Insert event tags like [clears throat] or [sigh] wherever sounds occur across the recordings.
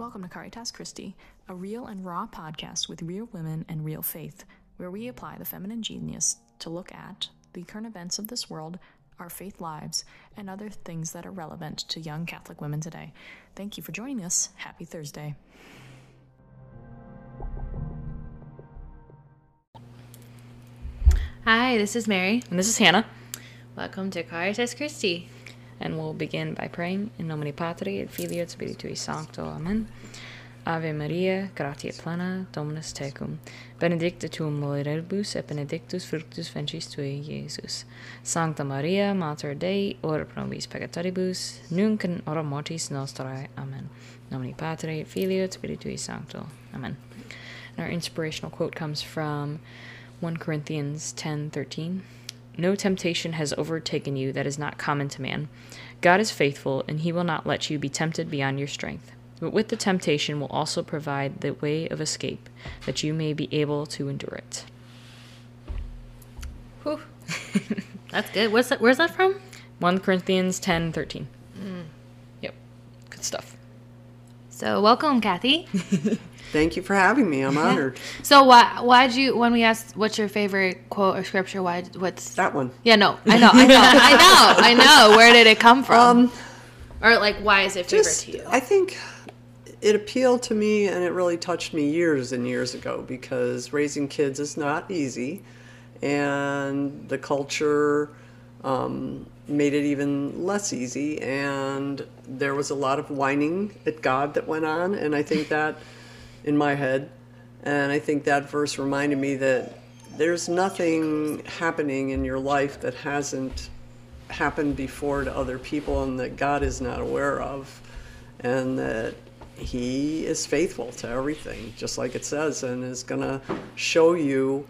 Welcome to Caritas Christi, a real and raw podcast with real women and real faith, where we apply the feminine genius to look at the current events of this world, our faith lives, and other things that are relevant to young Catholic women today. Thank you for joining us. Happy Thursday. Hi, this is Mary. And this is Hannah, Welcome to Caritas Christi. And we'll begin by praying in nomine Patri et Filii et Spiritui Sancto. Amen. Ave Maria, gratia plena, Dominus tecum, benedicta tu mulieribus et benedictus fructus ventris tui, Iesus. Sancta Maria, Mater Dei, ora pro nobis peccatoribus, nunc in hora mortis nostrae. Amen. Nomine Patri et Filii et Spiritui Sancto. Amen. And our inspirational quote comes from 1 Corinthians 10:13. No temptation has overtaken you that is not common to man. God is faithful, and he will not let you be tempted beyond your strength. But with the temptation will also provide the way of escape, that you may be able to endure it. Whew. [laughs] That's good. What's that? Where's that from? 1 Corinthians 10:13. Mm. Yep. Good stuff. So, welcome, Kathy. [laughs] Thank you for having me. I'm [laughs] honored. So, why why'd you when we asked what's your favorite quote or scripture? Why? What's That one. Yeah, no, I know, I know, I know, I know. Where did it come from? Um, or like, why is it favorite just to you? I think it appealed to me and it really touched me years and years ago because raising kids is not easy, and the culture um, made it even less easy. And there was a lot of whining at God that went on, and I think that in my head, and I think that verse reminded me that there's nothing happening in your life that hasn't happened before to other people and that God is not aware of, and that He is faithful to everything, just like it says, and is going to show you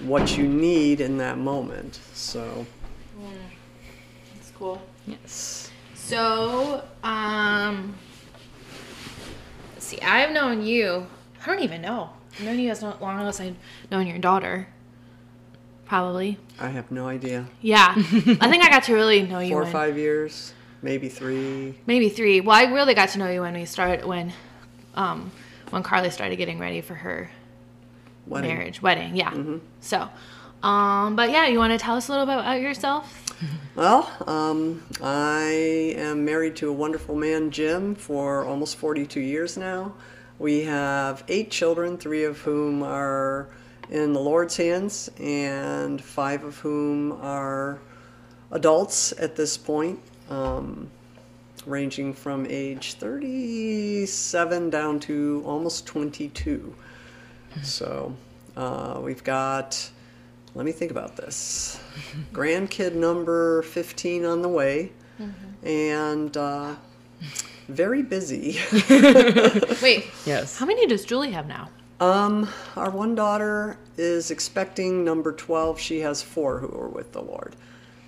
what you need in that moment. So, That's cool. Yes. So, um, let's see. I've known you. I don't even know. I've known you as long as I've known your daughter. Probably. I have no idea. Yeah. [laughs] I think I got to really know you Four or when- five years, maybe three. maybe three. Well, I really got to know you when we started when, um, when Carly started getting ready for her Wedding. marriage wedding. Yeah. So, um, but yeah, you want to tell us a little bit about yourself? Well, um, I am married to a wonderful man, Jim, for almost 42 years now. We have eight children, three of whom are in the Lord's hands, and five of whom are adults at this point, um, ranging from age 37 down to almost 22. So uh, we've got, let me think about this, [laughs] grandkid number 15 on the way, and uh, very busy. [laughs] Wait, Yes. how many does Julie have now? um, our one daughter is expecting number 12. She has four who are with the Lord.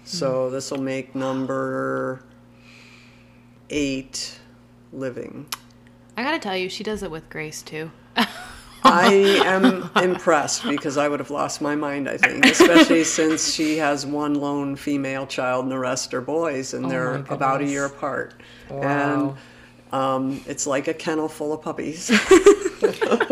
So this will make number eight living. I gotta tell you, she does it with grace too. [laughs] I am impressed because I would have lost my mind, I think, especially [laughs] since she has one lone female child and the rest are boys, and they're about a year apart. Wow. And um, it's like a kennel full of puppies. [laughs]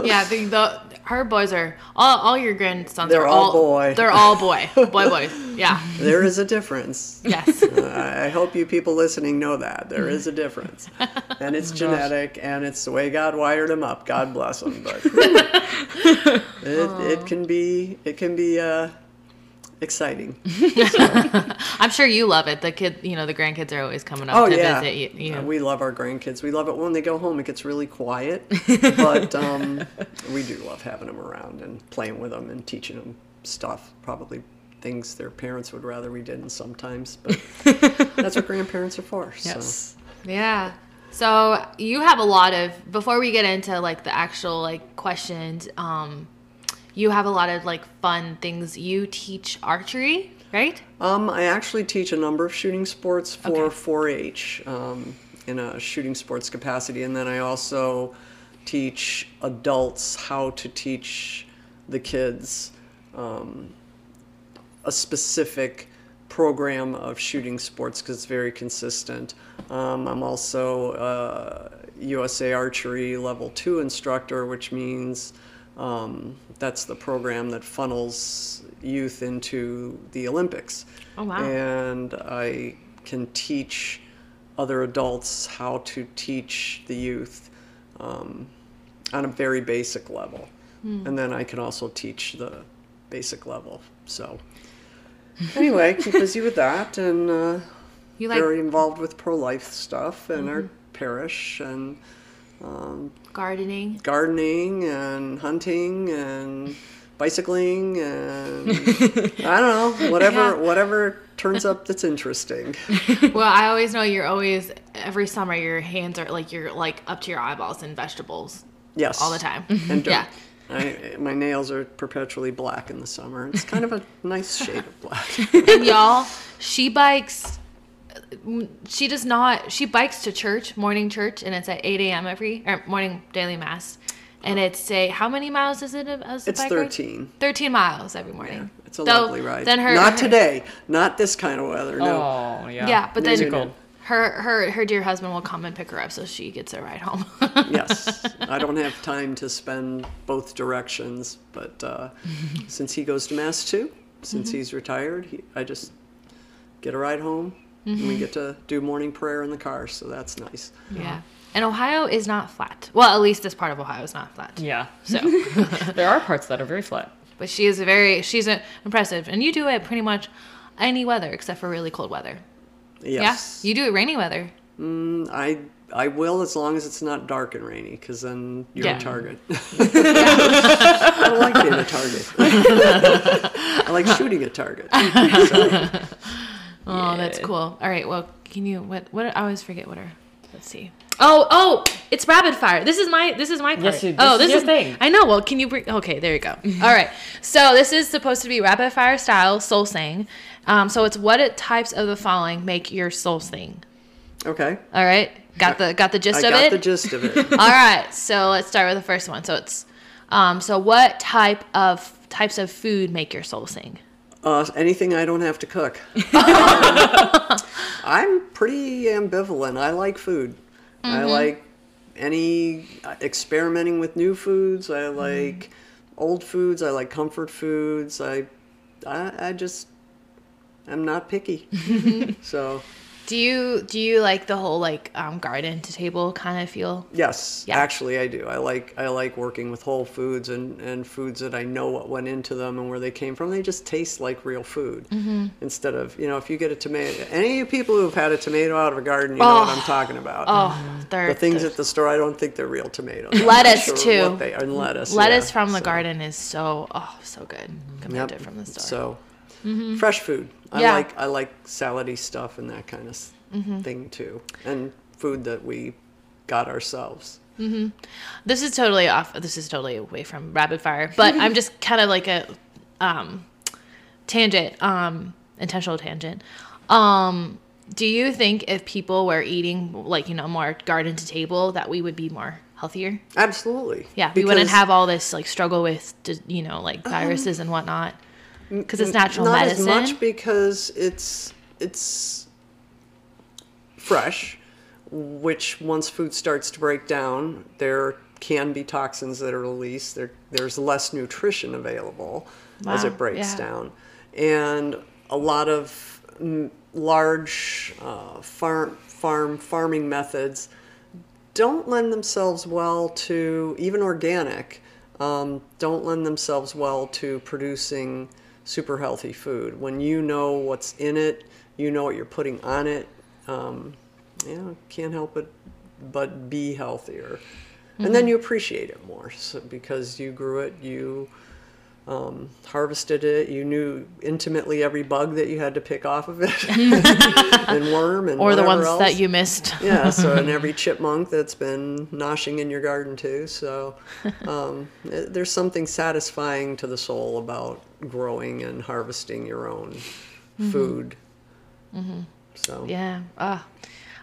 yeah, the, the her boys are all, all your grandsons They're are all boy. They're all boy, [laughs] boy boys. Yeah. there is a difference. Yes. I hope you people listening know that there is a difference, [laughs] and it's genetic, and it's the way God wired them up. God bless them, but [laughs] it, it can be it can be uh, exciting. [laughs] I'm sure you love it. The kid, you know, the grandkids are always coming up Oh to yeah, visit you. you Uh, we love our grandkids. We love it when they go home. It gets really quiet, [laughs] but um, we do love having them around and playing with them and teaching them stuff. Probably things their parents would rather we didn't sometimes, but [laughs] that's what grandparents are for. Yes. Yeah. So you have a lot of before we get into like the actual like questions, um you have a lot of like fun things. You teach archery, right? Um, I actually teach a number of shooting sports for Okay. 4-H um, in a shooting sports capacity, and then I also teach adults how to teach the kids um, a specific program of shooting sports because it's very consistent. Um, I'm also uh, USA Archery Level 2 instructor, which means um, that's the program that funnels youth into the Olympics. Oh, wow. And I can teach other adults how to teach the youth um, on a very basic level. Hmm. And then I can also teach the basic level. So, anyway, [laughs] keep busy with that and uh, You like Mm-hmm. very involved with pro life stuff and our parish and gardening? gardening and hunting and bicycling and [laughs] I don't know whatever Yeah. whatever turns up that's interesting. [laughs] well, I always know you're always every summer your hands are like you're like up to your eyeballs in vegetables Yes, all the time. And [laughs] dirt. Yeah. I, my nails are perpetually black in the summer. It's kind of a nice shade of black. and y'all, she bikes. She does not. She bikes to church, morning church, and it's at 8 a.m. every or morning daily mass, and it's a how many miles is it as It's bike ride? 13. 13 miles every morning. It's a Though, lovely ride. Then her Not her- today. Not this kind of weather. No. Oh, yeah. Yeah, but then Musical. her her her dear husband will come and pick her up, so she gets a ride home. [laughs] yes, I don't have time to spend both directions, but uh, [laughs] since he goes to mass too, since Mm-hmm. he's retired, he, I just get a ride home, and Mm-hmm. we get to do morning prayer in the car, so that's nice. yeah. And Ohio is not flat. Well, at least this part of Ohio is not flat. Yeah. So, [laughs] there are parts that are very flat. but she is a very she's a, impressive, and you do it pretty much any weather except for really cold weather. Yes, Yeah, you do it rainy weather. I I will as long as it's not dark and rainy, because then you're Yeah. a target. [laughs] I like being a target. [laughs] I like shooting a target. So, Oh, that's cool. All right, well, can you what what I always forget what are let's see. Oh, oh, it's rapid fire. This is my this is my part. Yes, you- oh, this this is your thing. I know. Well, can you bring Okay, there you go. [laughs] All right. So, this is supposed to be rapid fire style soul sing. Um, so it's what it types of the following make your soul sing. okay, All right? Got the got the gist I of got it? the gist of it. [laughs] All right. So, let's start with the first one. So, it's um so what type of types of food make your soul sing? Uh, anything I don't have to cook. [laughs] I'm pretty ambivalent. I like food. I like any uh, experimenting with new foods. I like old foods. I like comfort foods. I, I, I just, I'm not picky. [laughs] so Do you do you like the whole like um garden to table kind of feel? yes, Yeah. actually I do. I like I like working with whole foods and, and foods that I know what went into them and where they came from. They just taste like real food Mm-hmm. instead of you know if you get a tomato. Any of you people who've had a tomato out of a garden, you know what I'm talking about. Oh, they're, the things they're- at the store, I don't think they're real tomatoes. Lettuce, sure too. What they are. And lettuce. lettuce yeah. from the So, garden is so oh so good compared Yep. to from the store. So, fresh food. I Yeah. like I like salady stuff and that kind of Mm-hmm. thing too, and food that we got ourselves. this is totally off. This is totally away from rapid fire, but I'm just [laughs] kind of like a um tangent, um intentional tangent. Um, do you think if people were eating like you know more garden to table that we would be more healthier? Absolutely. Yeah, we wouldn't have all this like struggle with you know like viruses and whatnot because it's natural not medicine. as much because it's it's fresh, which once food starts to break down, there can be toxins that are released. There, there's less nutrition available as it breaks yeah. down, and a lot of large uh, farm farm farming methods don't lend themselves well to even organic um, don't lend themselves well to producing super healthy food. When you know what's in it you know what you're putting on it um, you know can't help it but be healthier. And then you appreciate it more so, because you grew it you um, harvested it you knew intimately every bug that you had to pick off of it [laughs] [laughs] and worm and or the ones that you missed. [laughs] yeah, so and every chipmunk that's been noshing in your garden too. So um, eh, there's something satisfying to the soul about growing and harvesting your own food. So Yeah. Ah.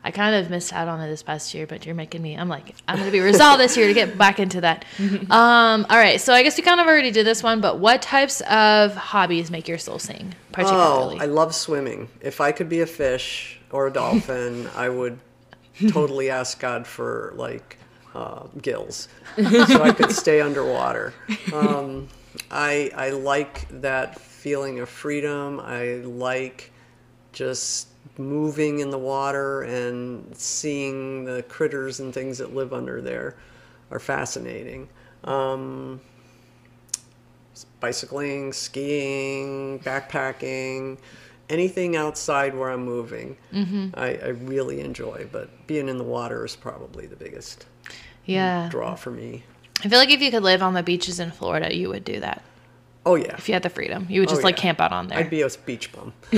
I kind of missed out on it this past year, but you're making me. I'm like, I'm gonna be resolved this year to get back into that. [laughs] Um, all right, so I guess you kind of already did this one, but what types of hobbies make your soul sing Oh. I love swimming. If I could be a fish or a dolphin, [laughs] I would totally ask God for like uh, gills, [laughs] so I could stay underwater. Um, I I like that feeling of freedom. I like just moving in the water and seeing the critters and things that live under there are fascinating. Um, bicycling, skiing, backpacking, anything outside where I'm moving, I, I really enjoy. But being in the water is probably the biggest yeah, draw for me. I feel like if you could live on the beaches in Florida, you would do that. Oh yeah, If you had the freedom, you would just Oh, like yeah. camp out on there. I'd be a beach bum. [laughs]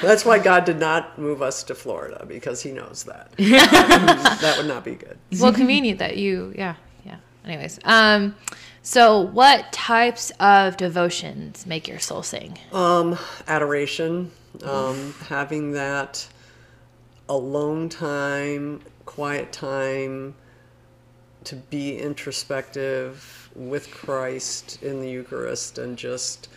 That's why God did not move us to Florida because He knows that [laughs] that would not be good. well convenient that you yeah yeah anyways um so what types of devotions make your soul sing Um, adoration, um, having that alone time, quiet time to be introspective with Christ in the Eucharist and just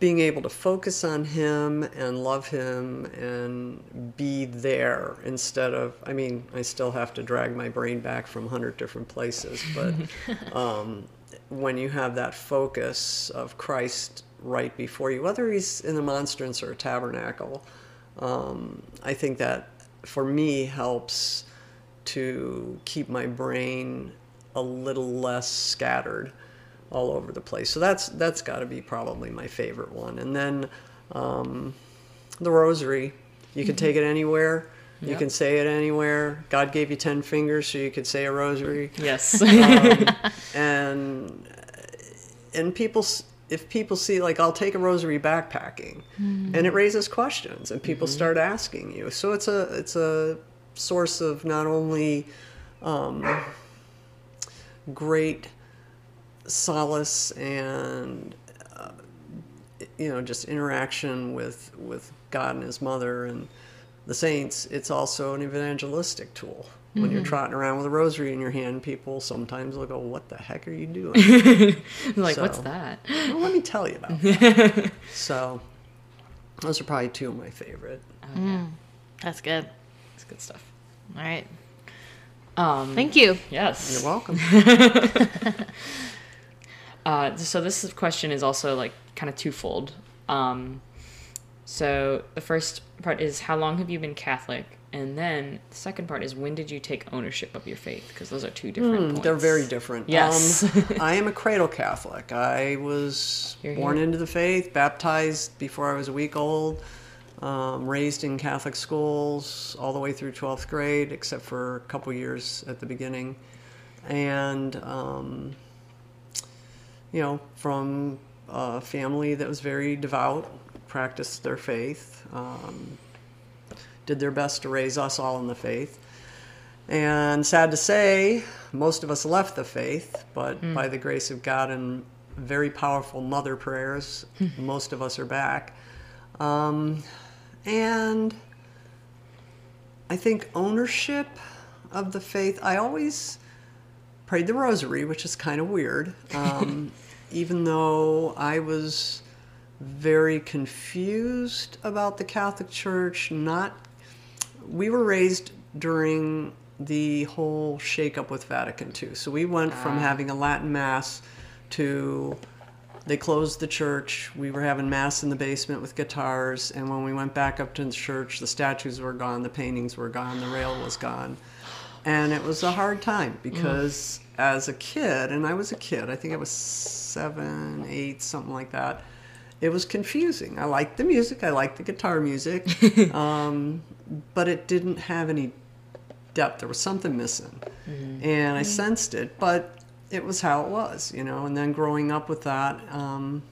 being able to focus on Him and love Him and be there instead of, I mean, I still have to drag my brain back from 100 different places, but [laughs] um, when you have that focus of Christ right before you, whether He's in the monstrance or a tabernacle, um, I think that for me helps to keep my brain a little less scattered all over the place. So that's that's got to be probably my favorite one. And then um, the rosary, you can take it anywhere. You Yep. can say it anywhere. God gave you ten fingers, so you could say a rosary. Yes. [laughs] and and people s- if people see like I'll take a rosary backpacking, and it raises questions, and people start asking you. So it's a it's a source of not only um, great solace and uh, you know just interaction with with God and His Mother and the saints. It's also an evangelistic tool. When you're trotting around with a rosary in your hand, people sometimes will go, "What the heck are you doing?" [laughs] like, what's that? well, let me tell you about that. [laughs] so, those are probably two of my favorite. Yeah, that's good It's good stuff. all right Um, thank you yes. You're welcome. [laughs] Uh, so this question is also like kind of twofold. Um, so the first part is how long have you been Catholic, and then the second part is when did you take ownership of your faith? Because those are two different. points. Hmm, They're very different. Yes. Um, [laughs] I am a cradle Catholic. I was You're born here. into the faith, baptized before I was a week old, um, raised in Catholic schools all the way through 12th grade, except for a couple years at the beginning. And, um, you know, from a family that was very devout, practiced their faith, um, did their best to raise us all in the faith. And sad to say, most of us left the faith, but by the grace of God and very powerful mother prayers, [laughs] most of us are back. Um, and I think ownership of the faith, I always prayed the rosary, which is kind of weird, um, [laughs] even though I was very confused about the Catholic Church, not we were raised during the whole shakeup with Vatican II. So we went from having a Latin Mass to they closed the church. We were having Mass in the basement with guitars. And when we went back up to the church, the statues were gone, the paintings were gone, the rail was gone. And it was a hard time because as a kid, and I was a kid, I think I was seven, eight, something like that. It was confusing. I liked the music, I liked the guitar music, [laughs] um, but it didn't have any depth. There was something missing. And I sensed it, but it was how it was, you know. And then growing up with that, um,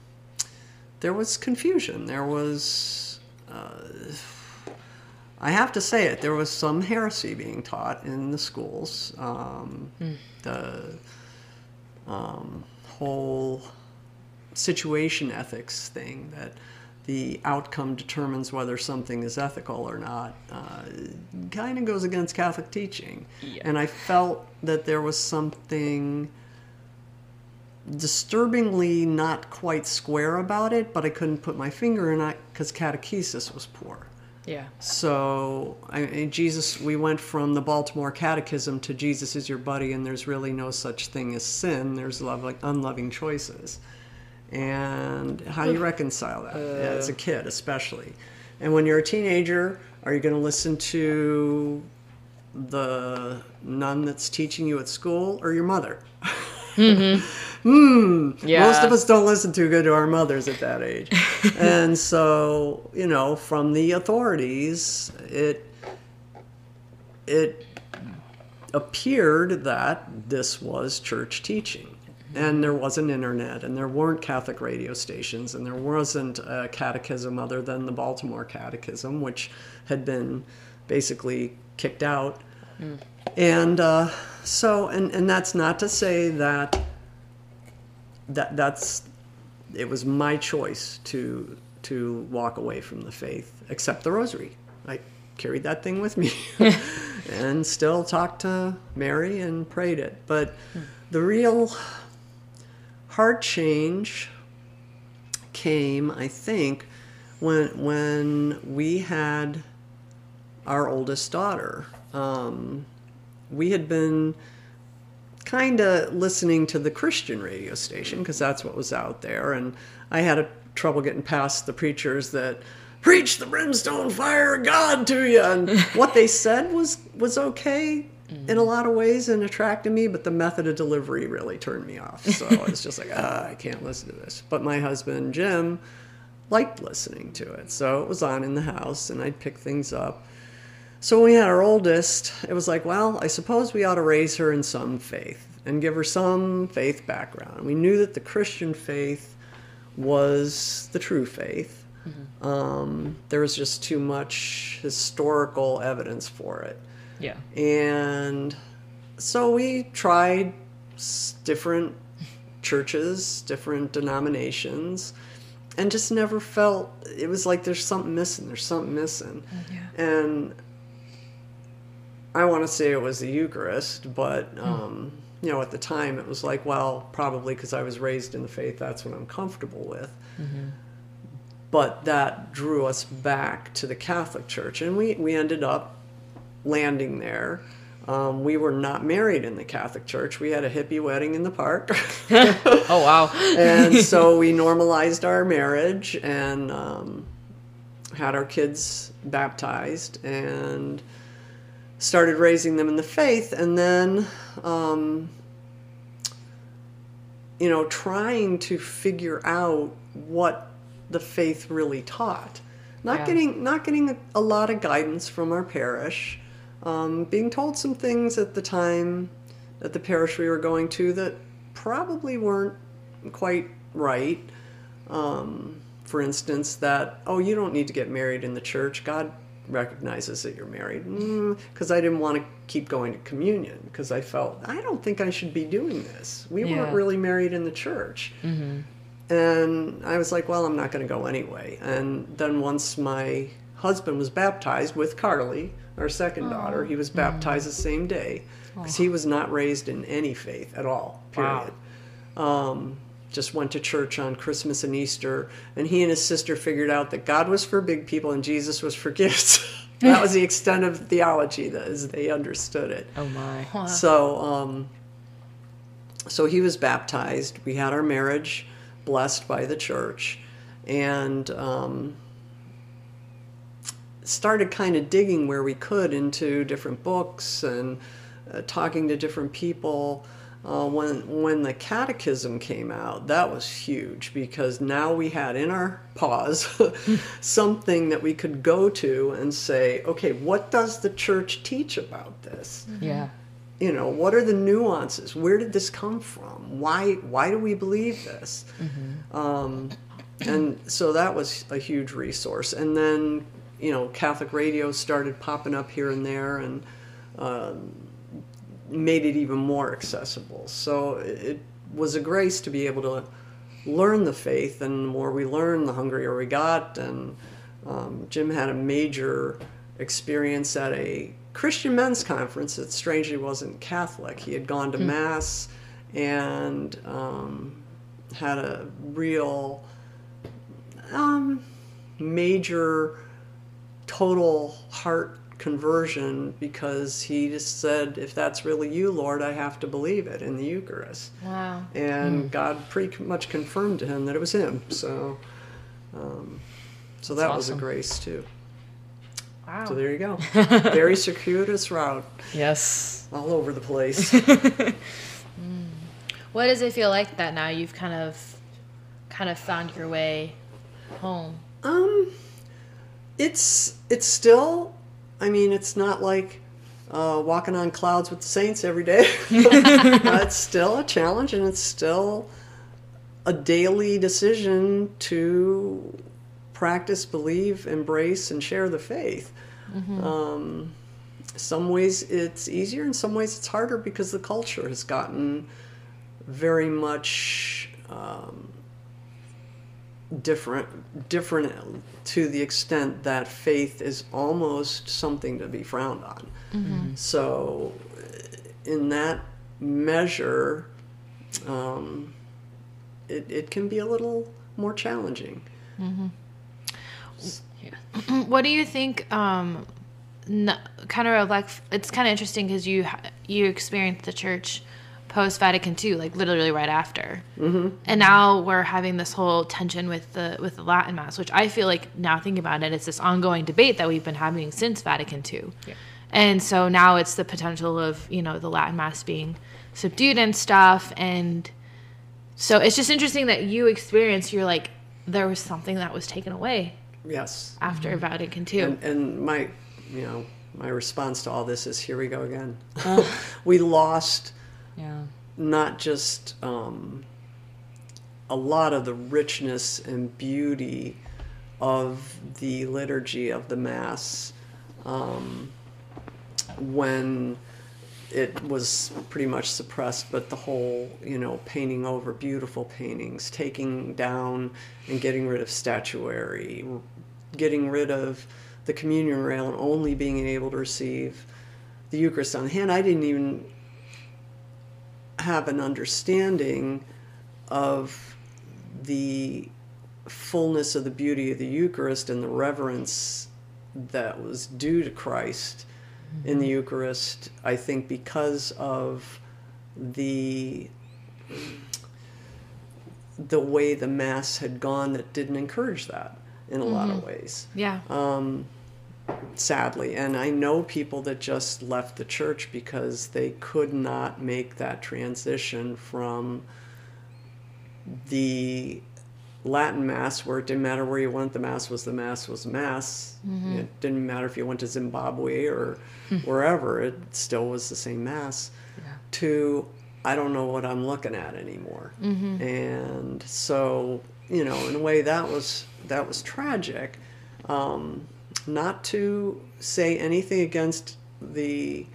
there was confusion. There was, uh, I have to say it, there was some heresy being taught in the schools. Um, The um, whole situation ethics thing that the outcome determines whether something is ethical or not uh, kind of goes against Catholic teaching. Yeah. And I felt that there was something disturbingly not quite square about it, but I couldn't put my finger in it because catechesis was poor. Yeah. So, I Jesus, we went from the Baltimore Catechism to Jesus is your buddy, and there's really no such thing as sin. There's loving, unloving choices. And how do you reconcile that uh. yeah, as a kid, especially? And when you're a teenager, are you going to listen to the nun that's teaching you at school or your mother? [laughs] [laughs] hmm. Yeah. Most of us don't listen too good to our mothers at that age. [laughs] and so, you know, from the authorities, it it appeared that this was church teaching. And there wasn't internet, and there weren't Catholic radio stations, and there wasn't a catechism other than the Baltimore Catechism, which had been basically kicked out. And uh, so, and, and that's not to say that that that's it was my choice to to walk away from the faith, except the rosary. I carried that thing with me, [laughs] and still talked to Mary and prayed it. But the real heart change came, I think, when when we had our oldest daughter. Um, we had been kind of listening to the Christian radio station because that's what was out there, and I had a, trouble getting past the preachers that preach the brimstone fire of God to you, and [laughs] what they said was was okay in a lot of ways and attracted me, but the method of delivery really turned me off. So I was just like, [laughs] ah, I can't listen to this. But my husband Jim liked listening to it, so it was on in the house, and I'd pick things up. So when we had our oldest, it was like, well, I suppose we ought to raise her in some faith and give her some faith background. We knew that the Christian faith was the true faith. Um, there was just too much historical evidence for it. Yeah. And so we tried different churches, different denominations, and just never felt it was like there's something missing, there's something missing. Yeah. And I want to say it was the Eucharist, but um, you know, at the time it was like, well, probably because I was raised in the faith, that's what I'm comfortable with. But that drew us back to the Catholic Church, and we, we ended up landing there. Um, we were not married in the Catholic Church. We had a hippie wedding in the park. [laughs] Oh wow. and so [laughs] we normalized our marriage and um, had our kids baptized and started raising them in the faith and then um, you know trying to figure out what the faith really taught not Yeah. getting not getting a, a lot of guidance from our parish um, being told some things at the time at the parish we were going to that probably weren't quite right. Um, for instance, that, oh, you don't need to get married in the church. God recognizes that you're married. Mm, because I didn't want to keep going to communion because I felt, I don't think I should be doing this. We Yeah. weren't really married in the church. Mm-hmm. And I was like, well, I'm not going to go anyway. And then once my husband was baptized with Carly, our second daughter, he was mm-hmm. baptized the same day because he was not raised in any faith at all, Wow. period. Um, just went to church on Christmas and Easter, and he and his sister figured out that God was for big people and Jesus was for [laughs] gifts. that was the extent of theology that as they understood it. Oh my. So, um, so he was baptized. We had our marriage blessed by the church, and um, started kind of digging where we could into different books and uh, talking to different people. Uh, when when the catechism came out, that was huge because now we had in our paws [laughs] something that we could go to and say, okay, what does the church teach about this? Yeah. you know what are the nuances? Where did this come from? Why why do we believe this? Um, and so that was a huge resource. And then you know catholic radio started popping up here and there and um, made it even more accessible so it, was a grace to be able to learn the faith, and the more we learned, the hungrier we got. And um, Jim had a major experience at a Christian men's conference that strangely wasn't Catholic. He had gone to Mass and um, had a real um, major total heart conversion because he just said, if that's really you, Lord, I have to believe it in the Eucharist. Wow. And God pretty much confirmed to him that it was him. So, um, so that was a grace too. Wow. So there you go. [laughs] Very circuitous route, Yes. all over the place. [laughs] What does it feel like that now you've kind of kind of found your way home? Um, it's it's still. I mean, it's not like uh, walking on clouds with the saints every day. but [laughs] it's still a challenge, and it's still a daily decision to practice, believe, embrace, and share the faith. Um, some ways it's easier, in some ways it's harder because the culture has gotten very much. Um, different different to the extent that faith is almost something to be frowned on so in that measure um, it, it can be a little more challenging Yeah. [clears throat] What do you think? Um, n- kind of like it's kind of interesting because you you experienced the church post Vatican II, like literally right after, mm-hmm. and now we're having this whole tension with the with the Latin Mass, which I feel like now thinking about it, it's this ongoing debate that we've been having since Vatican II, Yeah. and so now it's the potential of you know the Latin Mass being subdued and stuff, and so it's just interesting that you experience. You're like there was something that was taken away yes after Vatican II. and, and my you know my response to all this is here we go again [laughs] we lost Yeah. not just um, a lot of the richness and beauty of the liturgy of the Mass um, when it was pretty much suppressed, but the whole, you know, painting over beautiful paintings, taking down and getting rid of statuary, getting rid of the communion rail and only being able to receive the Eucharist on the hand. I didn't even have an understanding of the fullness of the beauty of the Eucharist and the reverence that was due to Christ in the Eucharist, I think because of the the way the mass had gone that didn't encourage that in a lot of ways yeah. um, sadly. And I know people that just left the church because they could not make that transition from the Latin Mass, where it didn't matter where you went, the Mass was the Mass was the Mass. Mm-hmm. It didn't matter if you went to Zimbabwe or hmm. wherever, it still was the same Mass. To, I don't know what I'm looking at anymore. Mm-hmm. And so, you know, in a way, that was that was tragic. Um, not to say anything against the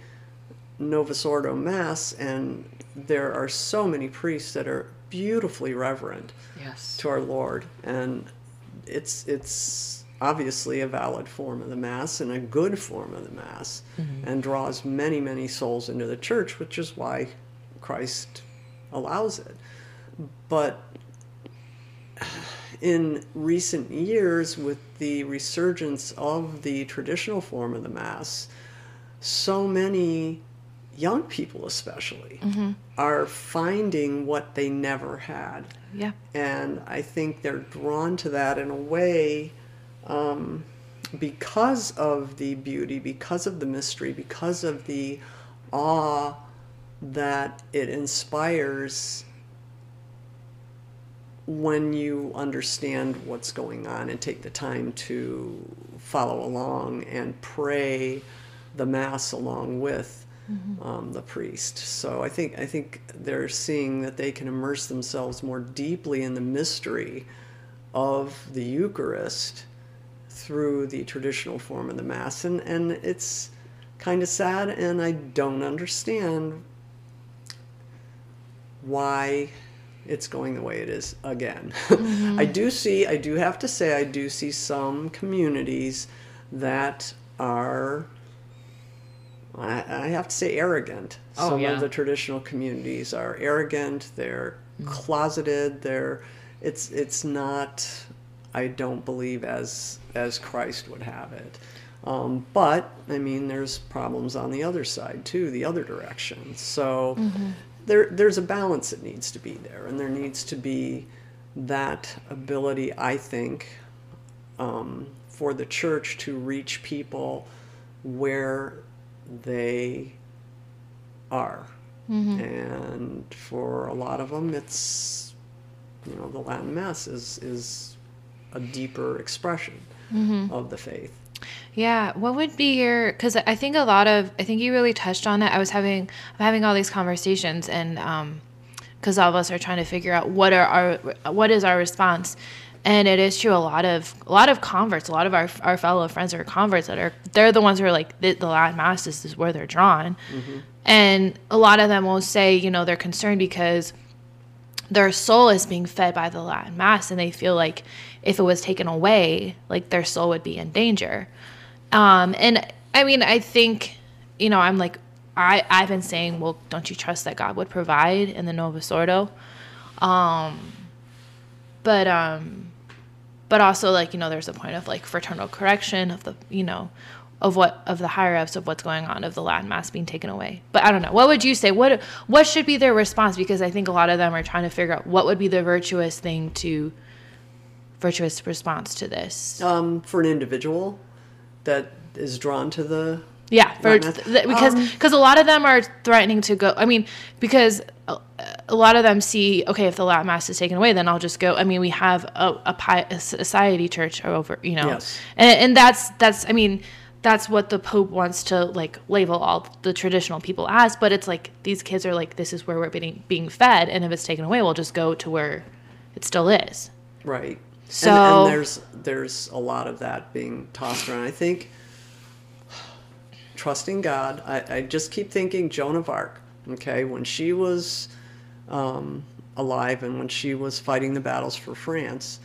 Novus Ordo Mass, and there are so many priests that are beautifully reverent Yes. to our Lord, and it's it's obviously a valid form of the Mass and a good form of the Mass, mm-hmm. and draws many many souls into the church, which is why Christ allows it. But in recent years, with the resurgence of the traditional form of the Mass, so many young people, especially, are finding what they never had. Yeah. And I think they're drawn to that in a way um, because of the beauty, because of the mystery, because of the awe that it inspires when you understand what's going on and take the time to follow along and pray the mass along with um, the priest. So I think I think they're seeing that they can immerse themselves more deeply in the mystery of the Eucharist through the traditional form of the mass, and and it's kind of sad, and I don't understand why it's going the way it is again. [laughs] Mm-hmm. I do see, I do have to say, I do see some communities that are, I, I have to say, arrogant. Oh, some yeah. of the traditional communities are arrogant. They're mm. closeted. They're, it's it's not. I don't believe as as Christ would have it. Um, but I mean, there's problems on the other side too, the other direction. So mm-hmm. There there's a balance that needs to be there, and there needs to be that ability, I think, um, for the church to reach people where they are. And for a lot of them, it's, you know, the Latin Mass is, is a deeper expression of the faith. Yeah, what would be your? Because I think a lot of, I think you really touched on it. I was having, I'm having all these conversations, and um, because all of us are trying to figure out what are our, what is our response, and it is true. A lot of, a lot of converts, a lot of our our fellow friends are converts that are, they're the ones who are like the, the Latin Mass is, is where they're drawn, and a lot of them will say, you know, they're concerned because their soul is being fed by the Latin Mass, and they feel like if it was taken away, like their soul would be in danger. Um, and I mean, I think, you know, I'm like, I I've been saying, well, don't you trust that God would provide in the Novus Ordo? Um, but um, but also like you know, there's a point of like fraternal correction of the you know. Of what of the higher ups of what's going on of the Latin Mass being taken away, but I don't know. What would you say? What what should be their response? Because I think a lot of them are trying to figure out what would be the virtuous thing to virtuous response to this. Um, for an individual that is drawn to the Yeah, for th- because Um, because a lot of them are threatening to go. I mean, because a, a lot of them see, okay, if the Latin Mass is taken away, then I'll just go. I mean, we have a a, pi- a society church over, you know, Yes. and, and that's that's. I mean, that's what the Pope wants to like label all the traditional people as. But it's like these kids are like, this is where we're being being fed, and if it's taken away, we'll just go to where it still is. Right. So- and, and there's there's a lot of that being tossed around. I think trusting God. I, I just keep thinking Joan of Arc. Okay, when she was um, alive and when she was fighting the battles for France,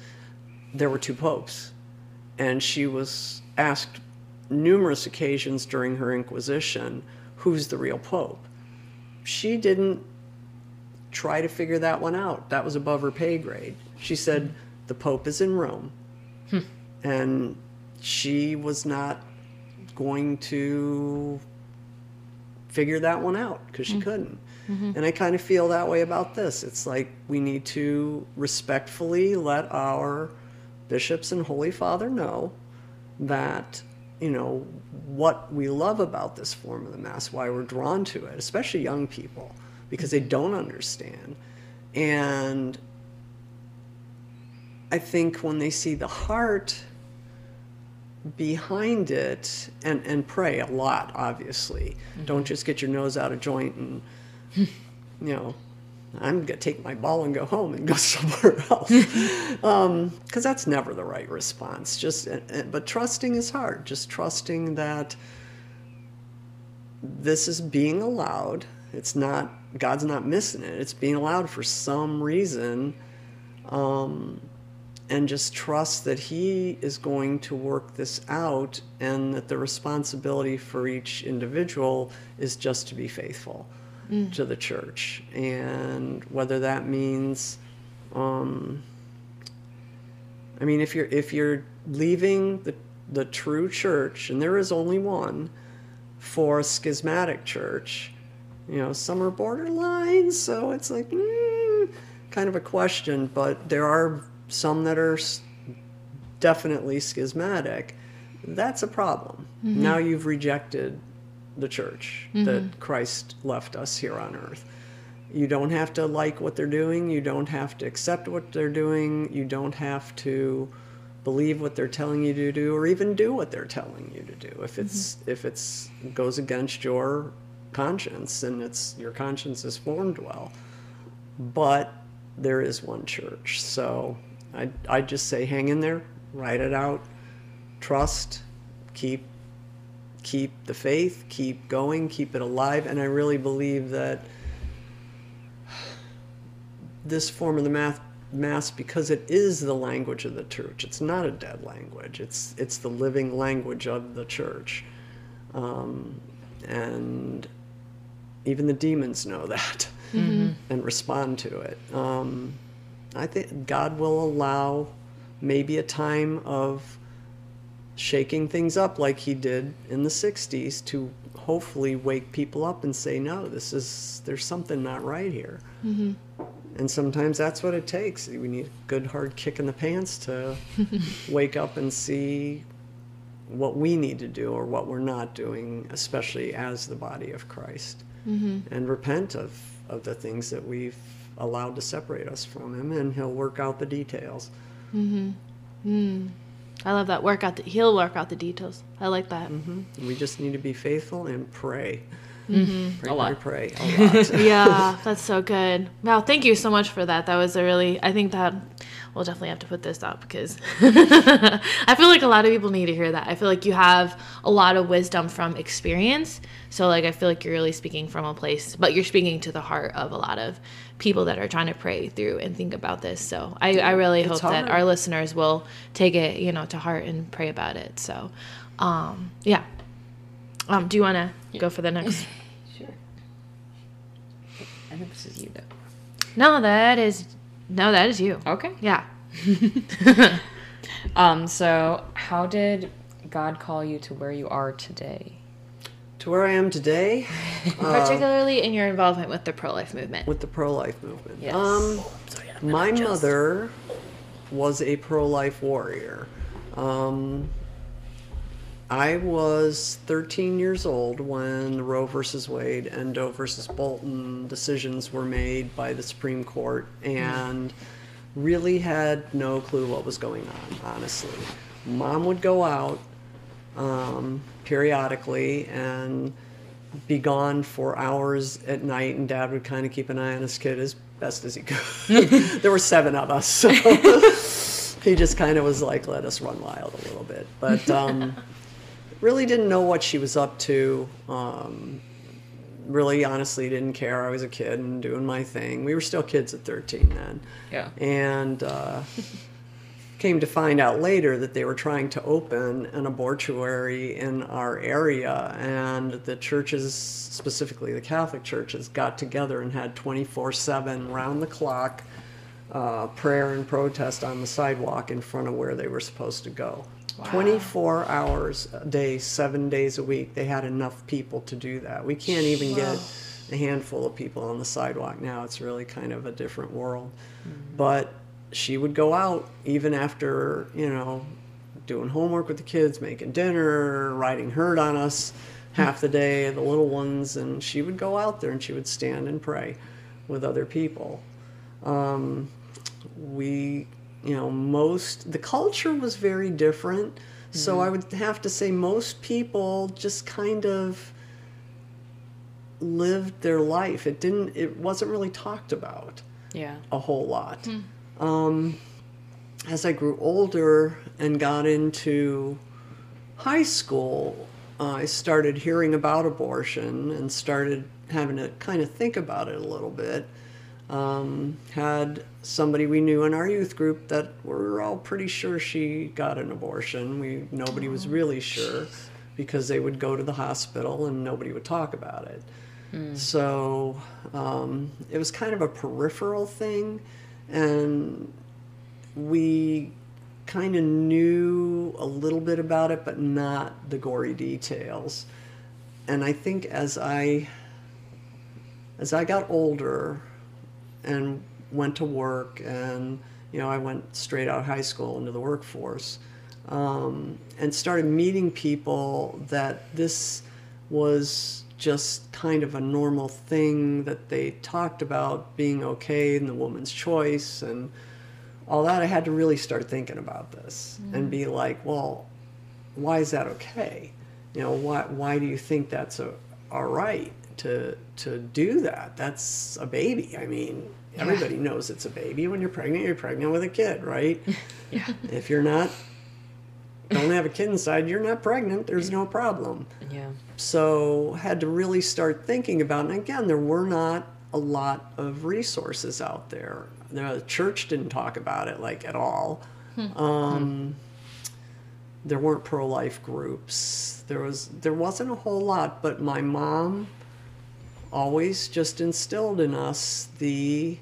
there were two popes, and she was asked numerous occasions during her Inquisition, "Who's the real pope?" She didn't try to figure that one out. That was above her pay grade. She said, The Pope is in Rome. Hmm. And she was not going to figure that one out because she hmm. couldn't. Mm-hmm. And I kind of feel that way about this. It's like we need to respectfully let our bishops and Holy Father know that, you know, what we love about this form of the Mass, why we're drawn to it, especially young people, because they don't understand. And I think when they see the heart behind it and, and pray a lot, obviously. Mm-hmm. Don't just get your nose out of joint and, [laughs] you know, I'm going to take my ball and go home and go [laughs] somewhere else. [laughs] Because that's never the right response. Just, uh, uh, But trusting is hard. Just trusting that this is being allowed. It's not, God's not missing it. It's being allowed for some reason. Um, and just trust that He is going to work this out and that the responsibility for each individual is just to be faithful to the church. And whether that means, um, I mean, if you're if you're leaving the the true church, and there is only one, for a schismatic church, you know, some are borderline, so it's like mm, kind of a question. But there are some that are definitely schismatic. That's a problem. Now you've rejected the church mm-hmm. that Christ left us here on earth. You don't have to like what they're doing. You don't have to accept what they're doing. You don't have to believe what they're telling you to do, or even do what they're telling you to do. If it's mm-hmm. if it's goes against your conscience and it's your conscience is formed well. But there is one church, so I I just say hang in there, write it out, trust, keep keep the faith, keep going, keep it alive. And I really believe that this form of the math mass because it is the language of the church. It's not a dead language. It's it's the living language of the church, um, and even the demons know [laughs] that and respond to it. Um, I think God will allow maybe a time of shaking things up like he did in the 60s to hopefully wake people up and say no this is there's something not right here. Mm-hmm. And sometimes that's what it takes. We need a good hard kick in the pants to [laughs] wake up and see what we need to do or what we're not doing especially as the body of christ. Mm-hmm. And repent of, of the things that we've allowed to separate us from him and he'll work out the details mm-hmm. mm. I love that. Work out the he'll work out the details. I like that. Mm-hmm. we just need to be faithful and pray mm-hmm. pray A lot. pray pray a [laughs] lot yeah, that's so good. Wow, thank you so much for that. That was a really I think that we'll definitely have to put this up because [laughs] I feel like a lot of people need to hear that. I feel like you have a lot of wisdom from experience. So like I feel like you're really speaking from a place, but you're speaking to the heart of a lot of people that are trying to pray through and think about this. So I, I really hope that our listeners will take it, you know, to heart and pray about it. So um yeah. Um, do you want to go for the next? [laughs] Sure. I think this is you though. No, that is no, that is you. Okay. Yeah. [laughs] Um. So, how did God call you to where you are today? To where i am today [laughs] Particularly in your involvement with the pro-life movement. with the pro-life movement Yes. um Sorry, my mother was a pro-life warrior um, I was 13 years old when the Roe versus Wade and Doe versus Bolton decisions were made by the Supreme Court and really had no clue what was going on, honestly. Mom would go out um, periodically and be gone for hours at night, and dad would kind of keep an eye on his kid as best as he could. [laughs] [laughs] there were seven of us, so [laughs] he just kind of was like, let us run wild a little bit. But um, really didn't know what she was up to. Um, really, honestly, didn't care. I was a kid and doing my thing. We were still kids at 13 then. Yeah. And uh, came to find out later that they were trying to open an abortuary in our area, and the churches, specifically the Catholic churches, got together and had 24 7 round the clock uh, prayer and protest on the sidewalk in front of where they were supposed to go. 24 hours a day, seven days a week. They had enough people to do that. We can't even get a handful of people on the sidewalk now. It's really kind of a different world. But she would go out even after, you know, doing homework with the kids, making dinner, riding herd on us half the day, the little ones, and she would go out there and she would stand and pray with other people. Um, we, you know, most, the culture was very different. So I would have to say most people just kind of lived their life. It didn't, it wasn't really talked about Yeah. a whole lot. Um, as I grew older and got into high school, uh, I started hearing about abortion and started having to kind of think about it a little bit. Um, had somebody we knew in our youth group that we're all pretty sure she got an abortion. We nobody was really sure because they would go to the hospital and nobody would talk about it. So um, it was kind of a peripheral thing, and we kind of knew a little bit about it, but not the gory details. And I think as I as I got older and went to work, and you know, I went straight out of high school into the workforce, um, and started meeting people that this was just kind of a normal thing that they talked about being okay and the woman's choice and all that. I had to really start thinking about this and mm. be like, well, why is that okay? You know, why why do you think that's a, all right to to do that? That's a baby. I mean, everybody knows it's a baby. When you're pregnant, you're pregnant with a kid, right? [laughs] Yeah. If you're not don't have a kid inside, you're not pregnant. There's no problem. Yeah. So had to really start thinking about. And again, there were not a lot of resources out there. The church didn't talk about it like at all. Um, there weren't pro-life groups. There was there wasn't a whole lot, but my mom always just instilled in us the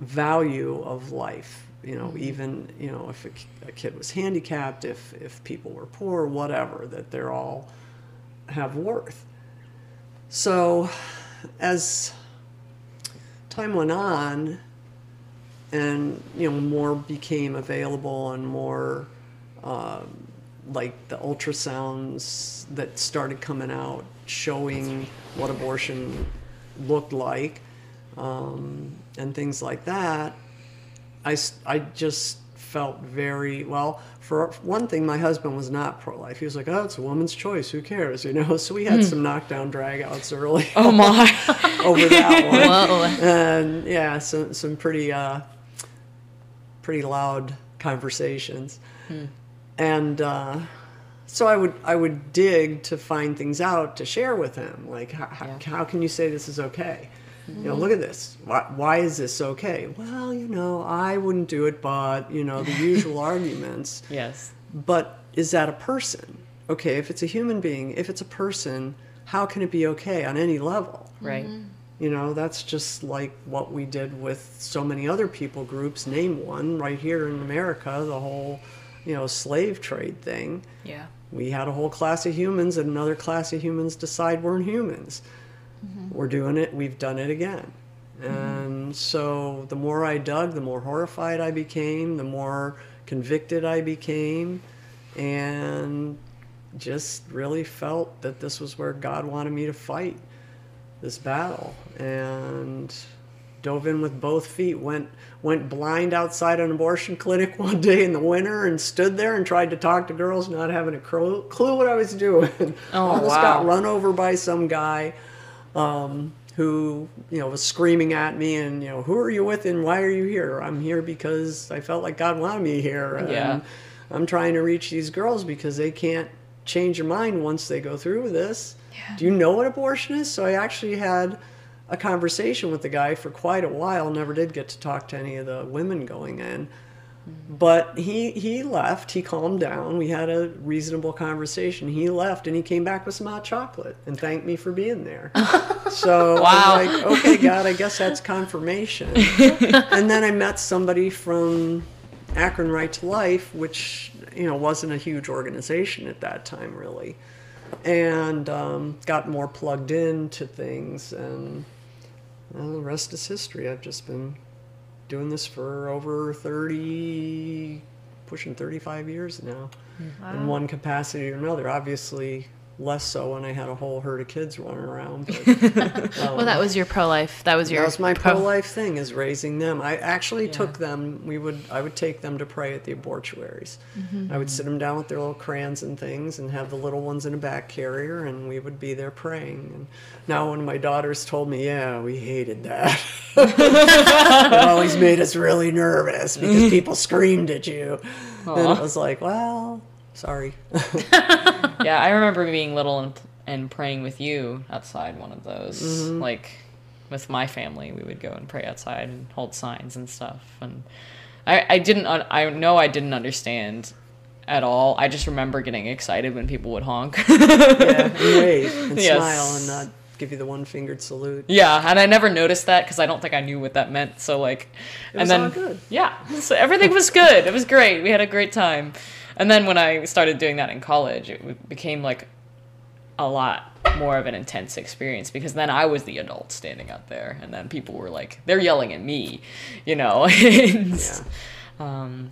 value of life. You know, even you know if a, a kid was handicapped, if if people were poor, whatever, that they're all have worth. So, as time went on, and you know more became available and more um, like the ultrasounds that started coming out showing what abortion looked like um, and things like that I, I just felt very well for one thing my husband was not pro-life. He was like oh it's a woman's choice. Who cares? You know? [laughs] So we had some knockdown dragouts early [laughs] Oh my. [laughs] over that one. Whoa. and yeah, some some pretty uh, pretty loud conversations, and uh, so I would I would dig to find things out to share with him, like how, how, Yeah. how can you say this is okay? You know, look at this. Why, why is this okay? Well, you know, I wouldn't do it, but you know, the usual [laughs] arguments. yes. But is that a person? Okay, if it's a human being, if it's a person, how can it be okay on any level? Right. Mm-hmm. You know, that's just like what we did with so many other people groups. Name one right here in America, the whole, you know, slave trade thing. Yeah. We had a whole class of humans and another class of humans decide weren't humans. Mm-hmm. We're doing it, we've done it again. Mm-hmm. And so the more I dug, the more horrified I became, the more convicted I became, and just really felt that this was where God wanted me to fight this battle. And dove in with both feet went went blind outside an abortion [laughs] clinic one day in the winter and stood there and tried to talk to girls not having a clue what i was doing. Oh, [laughs] almost got run over by some guy um, who you know was screaming at me and you know who are you with and why are you here? I'm here because i felt like god wanted me here. And Yeah. i'm trying to reach these girls because they can't change their mind once they go through with this. Do you know what abortion is? So i actually had a conversation with the guy for quite a while never did get to talk to any of the women going in but he he left. He calmed down. We had a reasonable conversation. He left and he came back with some hot chocolate and thanked me for being there. [laughs] So Wow. i'm like okay [laughs] god i guess that's confirmation. [laughs] And then i met somebody from akron right to life which you know wasn't a huge organization at that time really. And um, got more plugged into things and well, the rest is history. I've just been doing this for over 30 pushing 35 years now. Hmm. In one capacity or another. Obviously less so when i had a whole herd of kids running around but [laughs] um, Well, that was your pro life. That was your that was my pro- pro-life thing is raising them. I actually took them we would i would take them to pray at the abortuaries mm-hmm. i would sit them down with their little crayons and things and have the little ones in a back carrier and we would be there praying. And now one of my daughters told me yeah we hated that [laughs] it always made us really nervous because [laughs] people screamed at you. And Aw. it was like well sorry [laughs] Yeah, I remember being little and, and praying with you outside one of those. Mm-hmm. Like with my family, we would go and pray outside and hold signs and stuff. And I, I didn't, un- I know I didn't understand at all. I just remember getting excited when people would honk. yeah and [laughs] wave and Yes. smile and not give you the one-fingered salute Yeah, and I never noticed that because I don't think I knew what that meant. So like, It and was then all good. yeah, so everything was good. It was great. We had a great time. And then when I started doing that in college, it became like a lot more of an intense experience because then I was the adult standing out there, and then people were like, they're yelling at me, you know. [laughs] And, Yeah. um,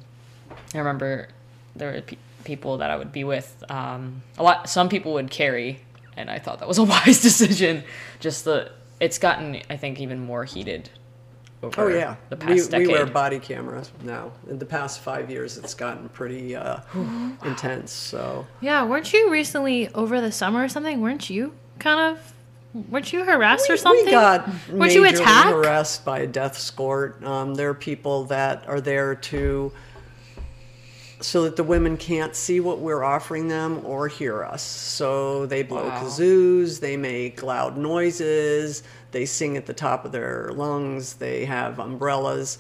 I remember there were pe- people that I would be with. Um, a lot. Some people would carry, and I thought that was a [laughs] wise decision. Just the it's gotten, I think, even more heated. Over Oh yeah, the we, past decade. we wear body cameras now. In the past five years, it's gotten pretty uh, [gasps] intense. So Yeah, weren't you recently over the summer or something? Weren't you kind of? Weren't you harassed or something? we got Weren't you attacked? harassed by a death escort. Um, there are people that are there to so that the women can't see what we're offering them or hear us. So they blow Wow. kazoos, they make loud noises, they sing at the top of their lungs, they have umbrellas.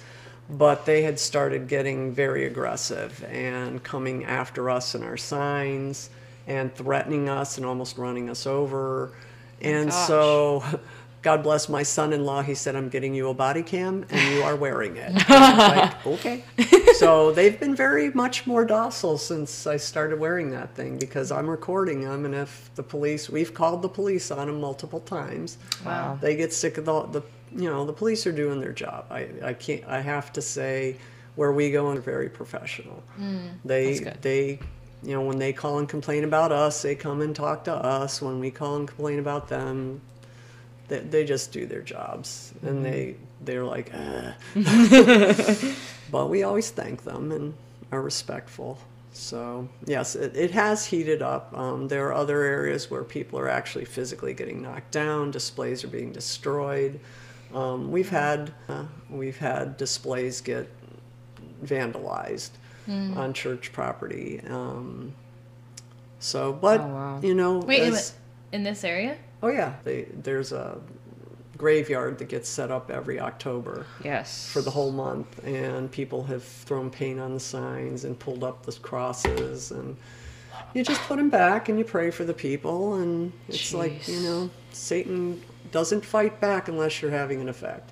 But they had started getting very aggressive and coming after us and our signs and threatening us and almost running us over. Oh and gosh. so, God bless my son in law, he said, I'm getting you a body cam and you are wearing it. [laughs] And like, okay. So they've been very much more docile since I started wearing that thing because I'm recording them. And if the police, we've called the police on them multiple times. Wow. They get sick of the, the you know, the police are doing their job. I, I can't, I have to say, where we go, they're very professional. Mm, they, that's good. they, you know, when they call and complain about us, they come and talk to us. When we call and complain about them, they, they just do their jobs and they they're like "Ah." [laughs] but we always thank them and are respectful. So yes it, it has heated up. Um, there are other areas where people are actually physically getting knocked down displays are being destroyed. Um, we've had uh, we've had displays get vandalized on church property. Um, so but Oh, wow. you know Wait, as- in this area? Oh yeah, they, there's a graveyard that gets set up every October Yes. for the whole month, and people have thrown paint on the signs and pulled up the crosses, and you just put them back and you pray for the people, and it's like you know Satan doesn't fight back unless you're having an effect.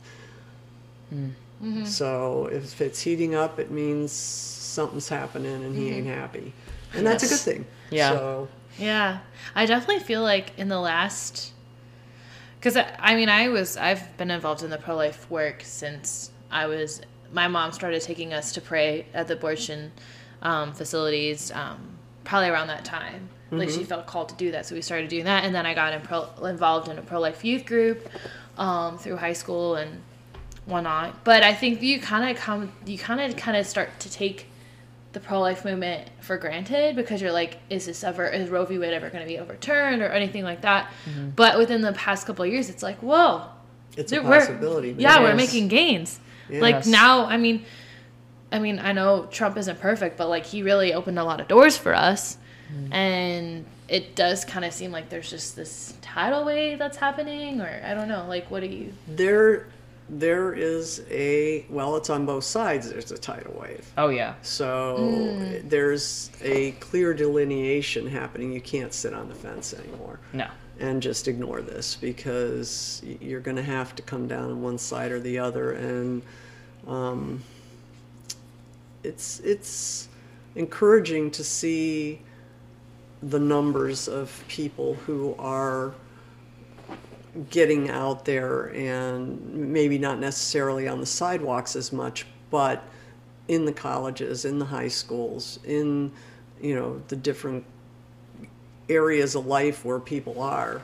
Hmm. Mm-hmm. So if it's heating up, it means something's happening and he mm-hmm. ain't happy, and that's a good thing. Yeah. So Yeah, I definitely feel like in the last, because I, I mean, I was I've been involved in the pro life work since I was. My mom started taking us to pray at the abortion um, facilities, um, probably around that time. Like she felt called to do that, so we started doing that, and then I got in pro, involved in a pro life youth group um, through high school and whatnot. But I think you kind of come, you kind of kind of start to take the pro life movement for granted because you're like, is this ever is Roe v. Wade ever going to be overturned or anything like that? Mm-hmm. But within the past couple of years, it's like, whoa, it's a we're- possibility. yeah, man. we're making gains. Like now, I mean, I mean, I know Trump isn't perfect, but like he really opened a lot of doors for us, mm-hmm. and it does kind of seem like there's just this tidal wave that's happening, or I don't know. Like, what do you? There, there is a well. It's on both sides. There's a tidal wave, Oh yeah. so Mm. there's a clear delineation happening. You can't sit on the fence anymore No. and just ignore this because you're going to have to come down on one side or the other, and um, it's it's encouraging to see the numbers of people who are getting out there and maybe not necessarily on the sidewalks as much, but in the colleges, in the high schools, in you know the different areas of life where people are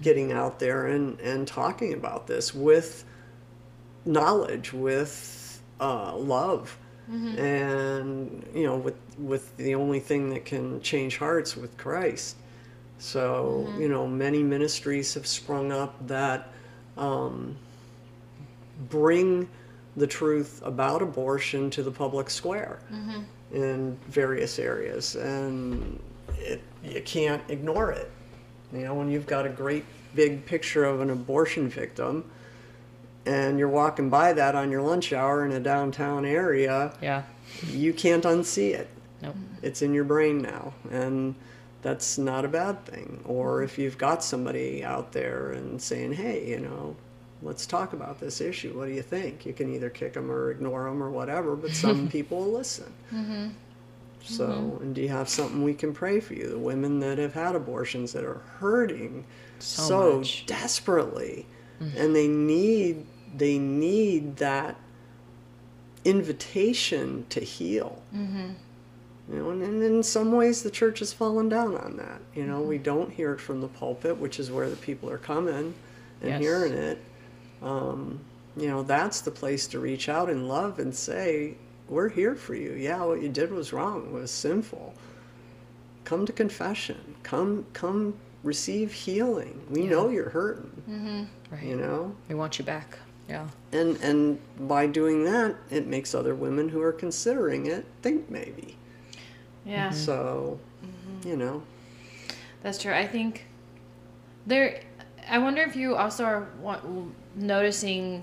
getting out there and, and talking about this with knowledge, with uh, love, and you know with with the only thing that can change hearts with Christ. So you know many ministries have sprung up that um, bring the truth about abortion to the public square in various areas, and it, you can't ignore it. You know, when you've got a great big picture of an abortion victim, and you're walking by that on your lunch hour in a downtown area, Yeah. you can't unsee it. Nope. It's in your brain now, and that's not a bad thing. Or if you've got somebody out there and saying, "Hey, you know, let's talk about this issue. What do you think?" You can either kick them or ignore them or whatever, but [laughs] some people will listen. Mm-hmm. So, mm-hmm. and do you have something we can pray for you? The women that have had abortions that are hurting So so, desperately, mm. and they need they need that invitation to heal. Mm-hmm. You know, and, and in some ways, the church has fallen down on that. You know, we don't hear it from the pulpit, which is where the people are coming and Yes. hearing it. Um, you know, that's the place to reach out in love and say, "We're here for you. Yeah, what you did was wrong. Was sinful. Come to confession. Come, come, receive healing. We know you're hurting. Right. You know, We want you back. Yeah. and and by doing that, it makes other women who are considering it think maybe. Yeah. So, Mm-hmm. you know, That's true. I think there. I wonder if you also are wa- noticing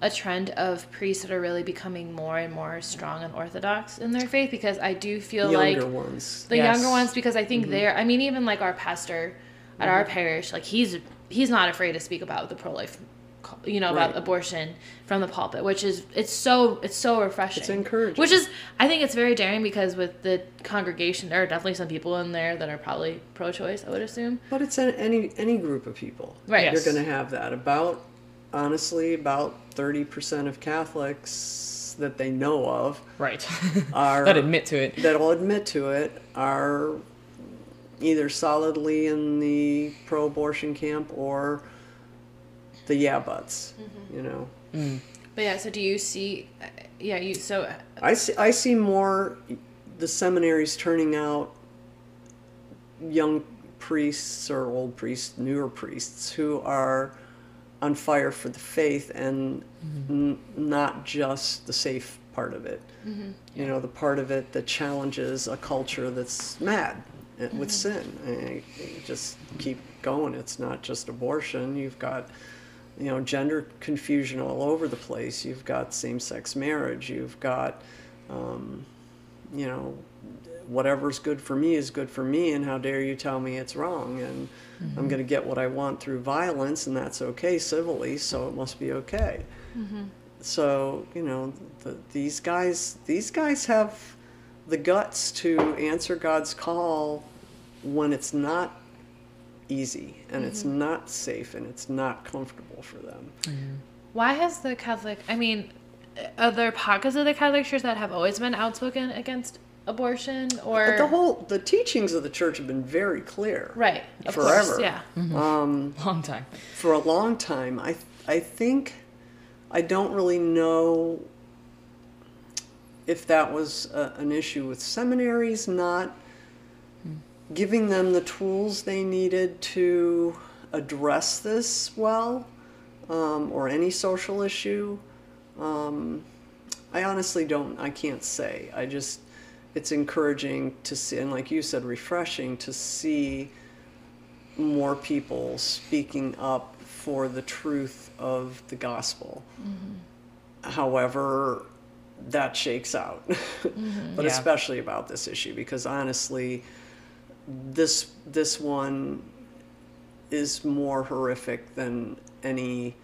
a trend of priests that are really becoming more and more strong and orthodox in their faith because I do feel like. The younger like ones. the Yes. younger ones because I Mm-hmm. think they're. I mean, even like our pastor at our parish, like he's he's not afraid to speak about the pro life. You know about Right. abortion from the pulpit, which is it's so it's so refreshing. It's encouraging. Which is I think it's very daring because with the congregation, there are definitely some people in there that are probably pro-choice. I would assume. But it's an, any any group of people. Right. Yes. You're going to have that. About honestly, about thirty percent of Catholics that they know of Right. [laughs] are that admit to it. that'll admit to it are either solidly in the pro-abortion camp or the yeah buts. Mm-hmm. You know, But yeah, so do you see? uh, Yeah, you so I see. I see more the seminaries turning out young priests or old priests, newer priests who are on fire for the faith and n- not just the safe part of it. You know, the part of it that challenges a culture that's mad uh, with sin. And you just keep going. It's not just abortion. You've got you know gender confusion all over the place. You've got same-sex marriage. You've got um, you know whatever's good for me is good for me and how dare you tell me it's wrong? And i'm going to get what i want through violence and that's okay civilly so it must be okay. So you know the, these guys these guys have the guts to answer god's call when it's not easy and it's mm-hmm. not safe and it's not comfortable for them mm-hmm. why has the Catholic? I mean, uh, are there pockets of the Catholic Church that have always been outspoken against abortion, or the whole the teachings of the church have been very clear right? Of Forever. course, yeah. Mm-hmm. um, [laughs] Long time. for a long time i i think i don't really know if that was a, an issue with seminaries not giving them the tools they needed to address this well um, or any social issue um, i honestly don't i can't say i just it's encouraging to see and like you said refreshing to see more people speaking up for the truth of the gospel. However, that shakes out, [laughs] but Yeah. especially about this issue because honestly, this this one is more horrific than any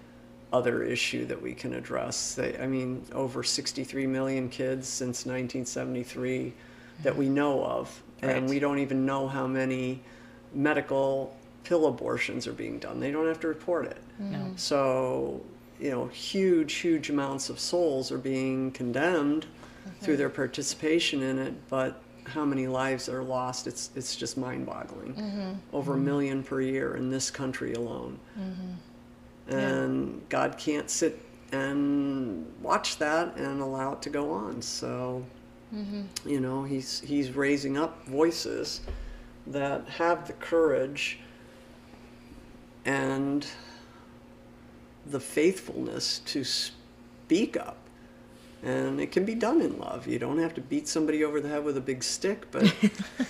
other issue that we can address. They, I mean, over 63 million kids since 1973 that we know of, Right. and we don't even know how many medical pill abortions are being done. They don't have to report it. No. Mm. So, you know, huge, huge amounts of souls are being condemned mm-hmm. through their participation in it, but how many lives are lost, it's, it's just mind boggling. Mm-hmm. Over a mm-hmm. million per year in this country alone. Mm-hmm. And God can't sit and watch that and allow it to go on. So, you know, he's, he's raising up voices that have the courage and the faithfulness to speak up. And it can be done in love. You don't have to beat somebody over the head with a big stick, but, [laughs]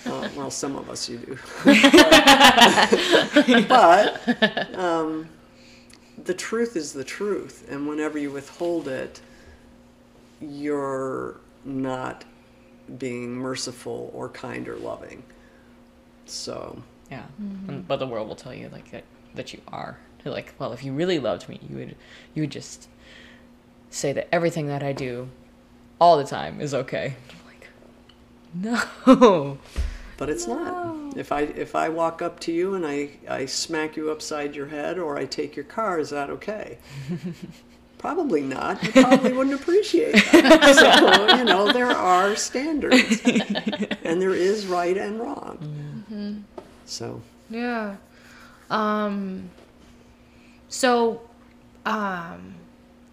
uh, well, some of us you do. [laughs] but um, the truth is the truth. And whenever you withhold it, you're not being merciful or kind or loving. So, Yeah. And, but the world will tell you like that that you are. They're like, well, if you really loved me, you would you would just say that everything that I do all the time is okay. I'm like, no. but it's not. If I if I walk up to you and I I smack you upside your head or I take your car, is that okay? [laughs] Probably not. You probably wouldn't appreciate that. [laughs] So, you know, there are standards. And there is right and wrong. So, Yeah. Um so um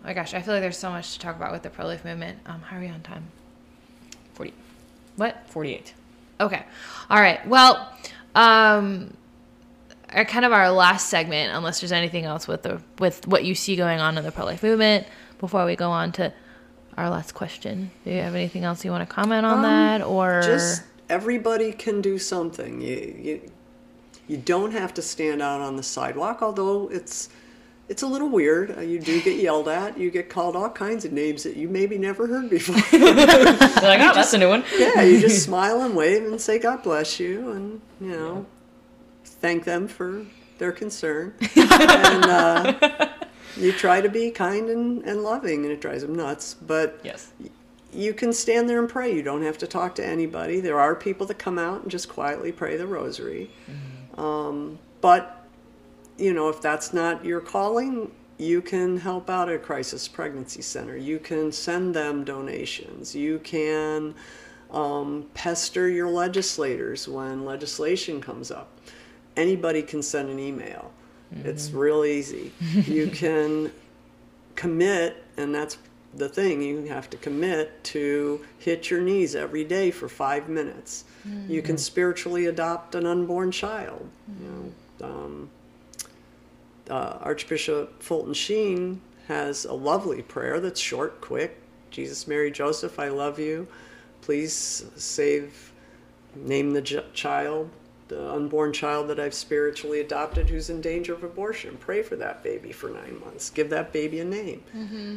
my gosh, I feel like there's so much to talk about with the pro life movement. Um how are we on time? 40, What? 48. Okay. All right. Well, um our kind of our last segment, unless there's anything else with the with what you see going on in the pro life movement before we go on to our last question. Do you have anything else you want to comment on Um, that or just everybody can do something. You, you you don't have to stand out on the sidewalk, although it's it's a little weird. Uh, You do get yelled at. You get called all kinds of names that you maybe never heard before. [laughs] They're like, oh, that's a new one. yeah, you just [laughs] smile and wave and say God bless you, and you know, thank them for their concern, [laughs] and uh, you try to be kind and, and loving, and it drives them nuts. But Yes. you can stand there and pray. You don't have to talk to anybody. There are people that come out and just quietly pray the rosary. Um, but, you know, if that's not your calling, you can help out at Crisis Pregnancy Center. You can send them donations. You can um, pester your legislators when legislation comes up. Anybody can send an email. It's real easy. you [laughs] can commit, and that's the thing, you have to commit to hit your knees every day for five minutes. You can spiritually adopt an unborn child. You know, um, uh, Archbishop Fulton Sheen has a lovely prayer that's short, quick. Jesus, Mary, Joseph, I love you. Please save, name the j- child, the unborn child that I've spiritually adopted who's in danger of abortion. Pray for that baby for nine months. Give that baby a name. Mm-hmm.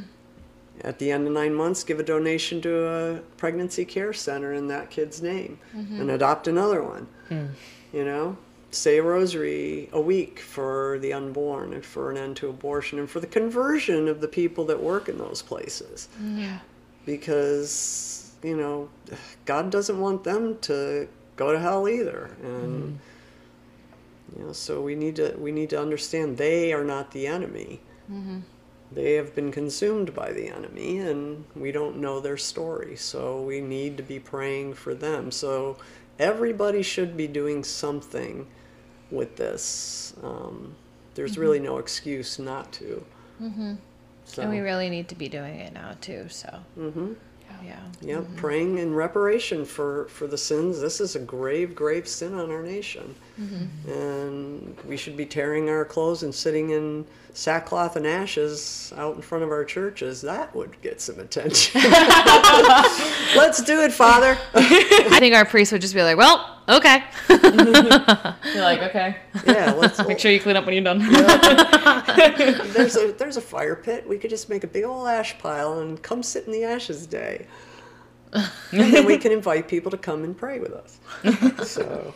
At the end of nine months, give a donation to a pregnancy care center in that kid's name mm-hmm. and adopt another one. Hmm. You know, say a rosary a week for the unborn and for an end to abortion and for the conversion of the people that work in those places. Mm, yeah. Because, you know, God doesn't want them to go to hell either. And mm-hmm. you know, so we need to we need to understand they are not the enemy. Mm-hmm. They have been consumed by the enemy, and we don't know their story. So we need to be praying for them. So everybody should be doing something with this. Um, there's really no excuse not to. Mm-hmm. So, And we really need to be doing it now too. So. Mhm. Oh, yeah. yeah, mm-hmm. praying in reparation for, for the sins. This is a grave, grave sin on our nation. Mm-hmm. And we should be tearing our clothes and sitting in sackcloth and ashes out in front of our churches. That would get some attention. [laughs] Let's do it, Father. [laughs] I think our priest would just be like, "Well, okay." [laughs] You're like, okay. yeah, let's. [laughs] Make sure you clean up when you're done. [laughs] there's a there's a fire pit. We could just make a big old ash pile and come sit in the ashes day. and then we can invite people to come and pray with us. So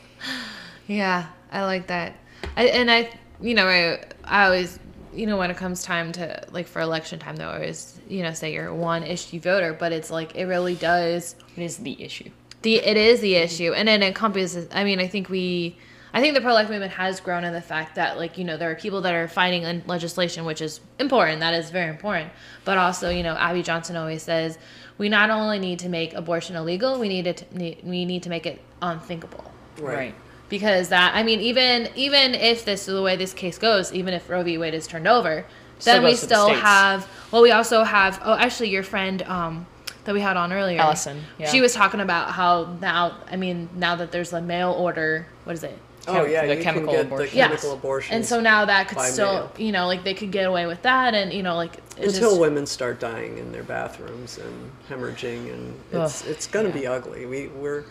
Yeah, I like that. I, and I, you know, I, I always, you know, when it comes time to like for election time, though, I always, you know, say you're one issue voter, but it's like it really does. It is the issue. The it is the issue, and it encompasses. I mean, I think we. I think the pro life movement has grown in the fact that, like, you know, there are people that are fighting in legislation, which is important. That is very important. But also, you know, Abby Johnson always says we not only need to make abortion illegal, we need it. To, we need to make it unthinkable Right. because that I mean even even if this is the way this case goes, even if Roe v. Wade is turned over, Still then we goes to the still have well we also have oh actually your friend um that we had on earlier Allison, yeah. she was talking about how now I mean now that there's a mail order what is it Oh yeah, the you chemical can get abortion. the Yes. chemical abortion. and so now that could still mail. you know like they could get away with that and you know like until just, women start dying in their bathrooms and hemorrhaging, and it's Ugh, it's going to be ugly. We we're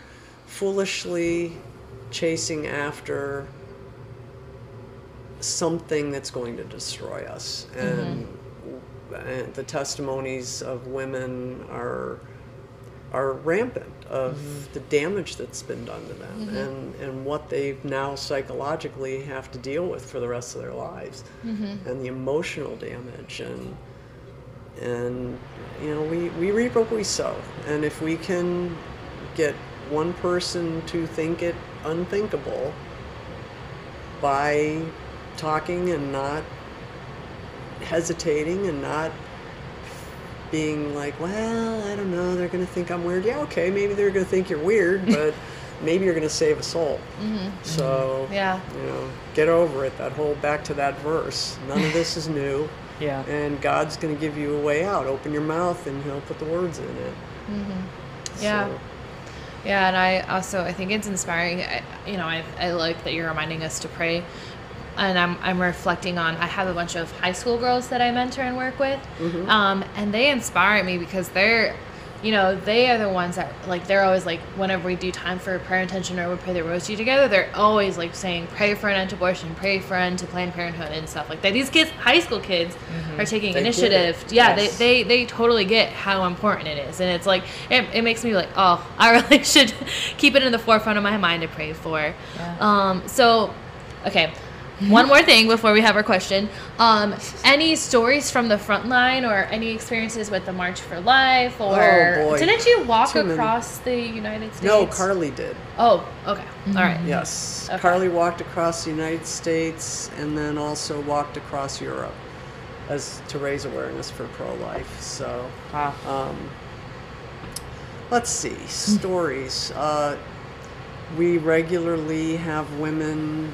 foolishly chasing after something that's going to destroy us, mm-hmm. and, and the testimonies of women are are rampant of mm-hmm. the damage that's been done to them mm-hmm. and, and what they now psychologically have to deal with for the rest of their lives mm-hmm. and the emotional damage and and you know we, we reap what we sow. And if we can get one person to think it unthinkable by talking and not hesitating and not being like, well, I don't know, they're going to think I'm weird. Yeah, okay, maybe they're going to think you're weird, [laughs] but maybe you're going to save a soul. Mm-hmm. So, mm-hmm. Yeah. you know, get over it. That whole back to that verse. None of this is [laughs] new. Yeah. And God's going to give you a way out. Open your mouth and He'll put the words in it. Mm-hmm. Yeah. So, Yeah, and I also I think it's inspiring. I, you know, I, I like that you're reminding us to pray, and I'm I'm reflecting on. I have a bunch of high school girls that I mentor and work with, um, and they inspire me because they're you know, they are the ones that like they're always like whenever we do time for prayer intention or we pray the rosary together, they're always like saying pray for an end to abortion, pray for an end to Planned Parenthood and stuff like that. These kids, high school kids, are taking They initiative. it. Yeah, Yes. they, they they totally get how important it is, and it's like it, it makes me like, oh, [laughs] I really should keep it in the forefront of my mind to pray for. Yeah. Um, so, okay. [laughs] One more thing before we have our question. Um, any stories from the front line or any experiences with the March for Life or Oh, boy. didn't you walk Too many. across the United States? No, Carly did. Oh, okay. All right. Yes. Okay. Carly walked across the United States and then also walked across Europe as to raise awareness for pro-life. So, Wow. um, let's see stories. Uh, we regularly have women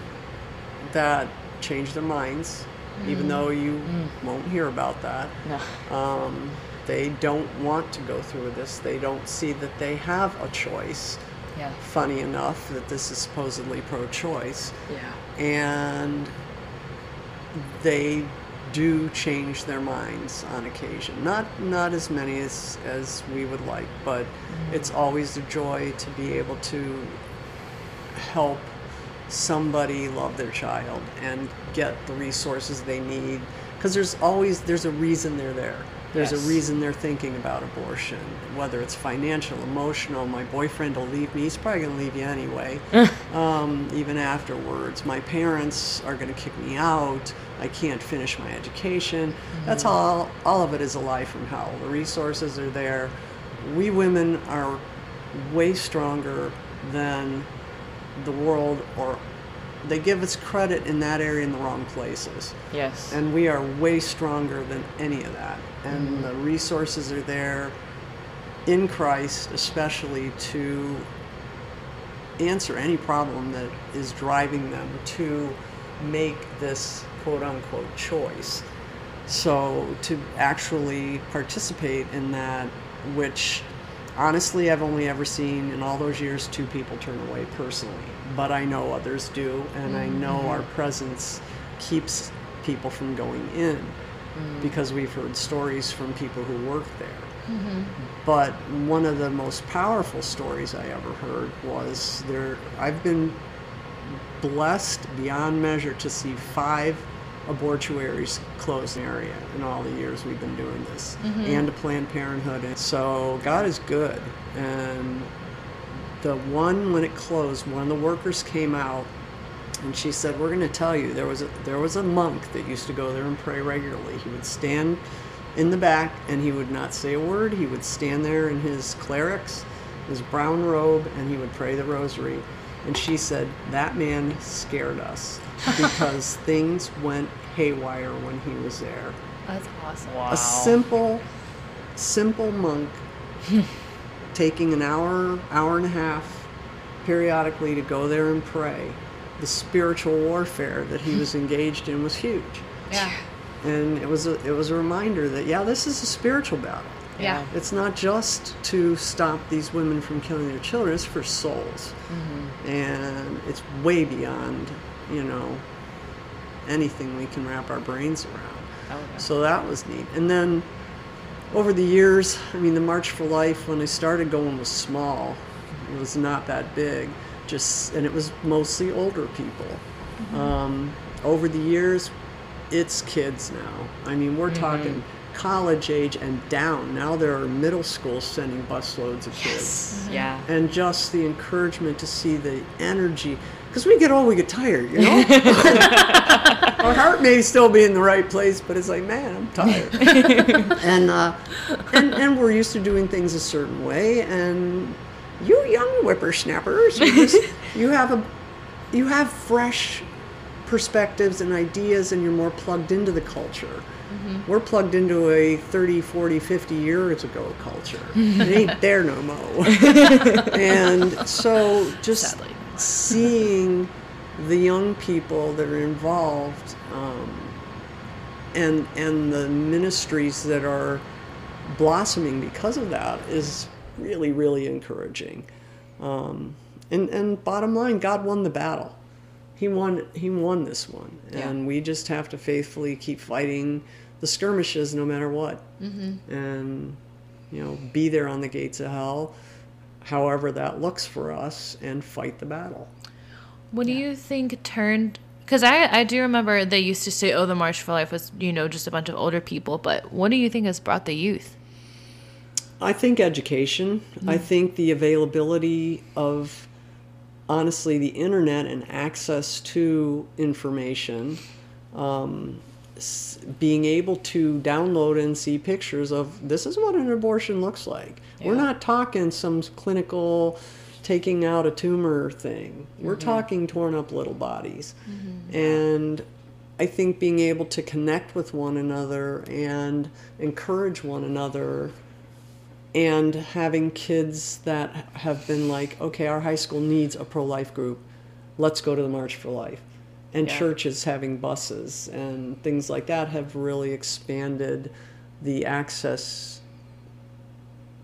that change their minds, even mm. though you mm. won't hear about that. No. Um, they don't want to go through this. They don't see that they have a choice. Yeah. Funny enough that this is supposedly pro-choice, Yeah. and they do change their minds on occasion. Not not as many as as we would like, but mm. it's always a joy to be able to help somebody love their child and get the resources they need. Because there's always there's a reason they're there. There's Yes. a reason they're thinking about abortion whether it's financial emotional. My boyfriend will leave me he's probably going to leave you anyway. [laughs] Um, even afterwards. My parents are going to kick me out. I can't finish my education. That's all all of it is a lie from hell. The resources are there. We women are way stronger than the world or they give us credit in that area in the wrong places. Yes. and we are way stronger than any of that. And mm-hmm. the resources are there in christ especially to answer any problem that is driving them to make this quote unquote choice. So to actually participate in that which honestly i've only ever seen in all those years two people turn away personally but i know others do and i know mm-hmm. our presence keeps people from going in mm. because we've heard stories from people who work there. Mm-hmm. But one of the most powerful stories i ever heard was there i've been blessed beyond measure to see five abortuaries close in the area in all the years we've been doing this. Mm-hmm. And to planned parenthood. And so god is good. And the one when it closed one of the workers came out and she said we're going to tell you there was a there was a monk that used to go there and pray regularly. He would stand in the back and he would not say a word. He would stand there in his clerics his brown robe and he would pray the rosary and she said that man scared us because [laughs] things went haywire when he was there That's awesome. Wow. a simple simple monk taking an hour hour and a half periodically to go there and pray the spiritual warfare that he was [laughs] engaged in was huge Yeah. and it was a, it was a reminder that yeah this is a spiritual battle Yeah. it's not just to stop these women from killing their children it's for souls mm-hmm. and it's way beyond you know anything we can wrap our brains around Oh, yeah. so that was neat. And then over the years, I mean, the March for Life, when I started going, was small. It was not that big. Just and it was mostly older people. Mm-hmm. Um, over the years, it's kids now. I mean, we're mm-hmm. talking college age and down. Now there are middle schools sending busloads of kids. Yeah. and just the encouragement to see the energy because we get old we get tired you know? [laughs] Our heart may still be in the right place but it's like man i'm tired. [laughs] And, uh, and and we're used to doing things a certain way and you young whippersnappers you, just, you have a you have fresh perspectives and ideas and you're more plugged into the culture we're plugged into a 30 40 50 years ago culture. [laughs] It ain't there no more. [laughs] And so just Sadly. seeing the young people that are involved um, and and the ministries that are blossoming because of that is really really encouraging. Um, and and bottom line god won the battle he won he won this one and Yeah. we just have to faithfully keep fighting the skirmishes no matter what mm-hmm. and you know, be there on the gates of hell, however that looks for us, and fight the battle. What do you think turned? Because I I do remember they used to say, "Oh, the March for Life was you know just a bunch of older people." But what do you think has brought the youth? I think education. I mm-hmm. think the availability of, honestly, the internet and access to information. Um, being able to download and see pictures of this is what an abortion looks like. We're not talking some clinical taking out a tumor thing. We're talking torn up little bodies. And I think being able to connect with one another and encourage one another and having kids that have been like, okay, our high school needs a pro life group. Let's go to the March for Life. And Yeah. churches having buses and things like that have really expanded the access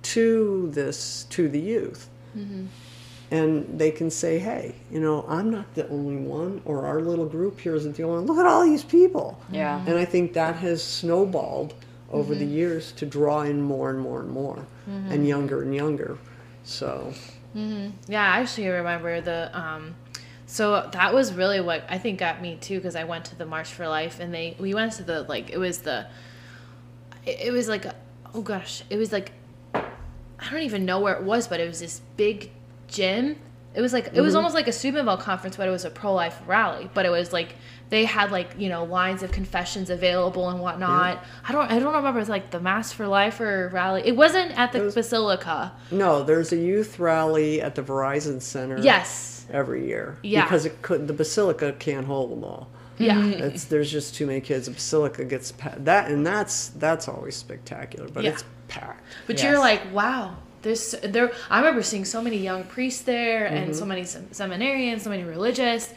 to this to the youth. Mm-hmm. And they can say, hey, you know, I'm not the only one, or our little group here isn't the only one. Look at all these people. Yeah. And I think that has snowballed over the mm-hmm. years to draw in more and more and more, mm-hmm. and younger and younger. So, mm-hmm. Yeah, I actually remember the um so that was really what I think got me too because I went to the March for Life and they we went to the like it was the it, it was like a, oh gosh, it was like I don't even know where it was, but it was this big gym. It was like it was mm-hmm. almost like a Steubenville conference, but it was a pro life rally. But it was like they had like you know lines of confessions available and whatnot. I don't I don't remember if it's like the Mass for Life or rally. It wasn't at the was- Basilica. no, there's a youth rally at the Verizon Center Yes. every year. Yeah. Because it could, the Basilica can't hold them all. Yeah. [laughs] It's, there's just too many kids. The Basilica gets pa- that, and that's that's always spectacular. But Yeah. it's packed. But Yes. you're like, wow, there's there. I remember seeing so many young priests there, and Mm-hmm. so many sem- seminarians, so many religious.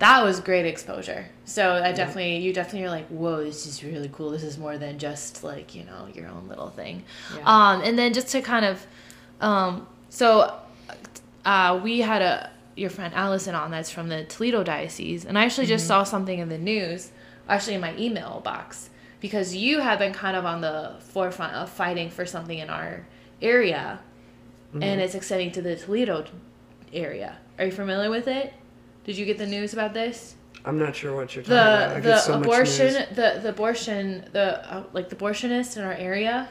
That was great exposure. So I definitely, you definitely are like, whoa, this is really cool. This is more than just like you know your own little thing. Yeah. Um, and then just to kind of, um, so, uh, we had a your friend Allison on that's from the Toledo diocese, and I actually just saw something in the news, actually in my email box, because you have been kind of on the forefront of fighting for something in our area, and it's extending to the Toledo area. Are you familiar with it? Did you get the news about this? I'm not sure what you're talking about. I The get the so much abortion news. the the abortion the uh, like the abortionist in our area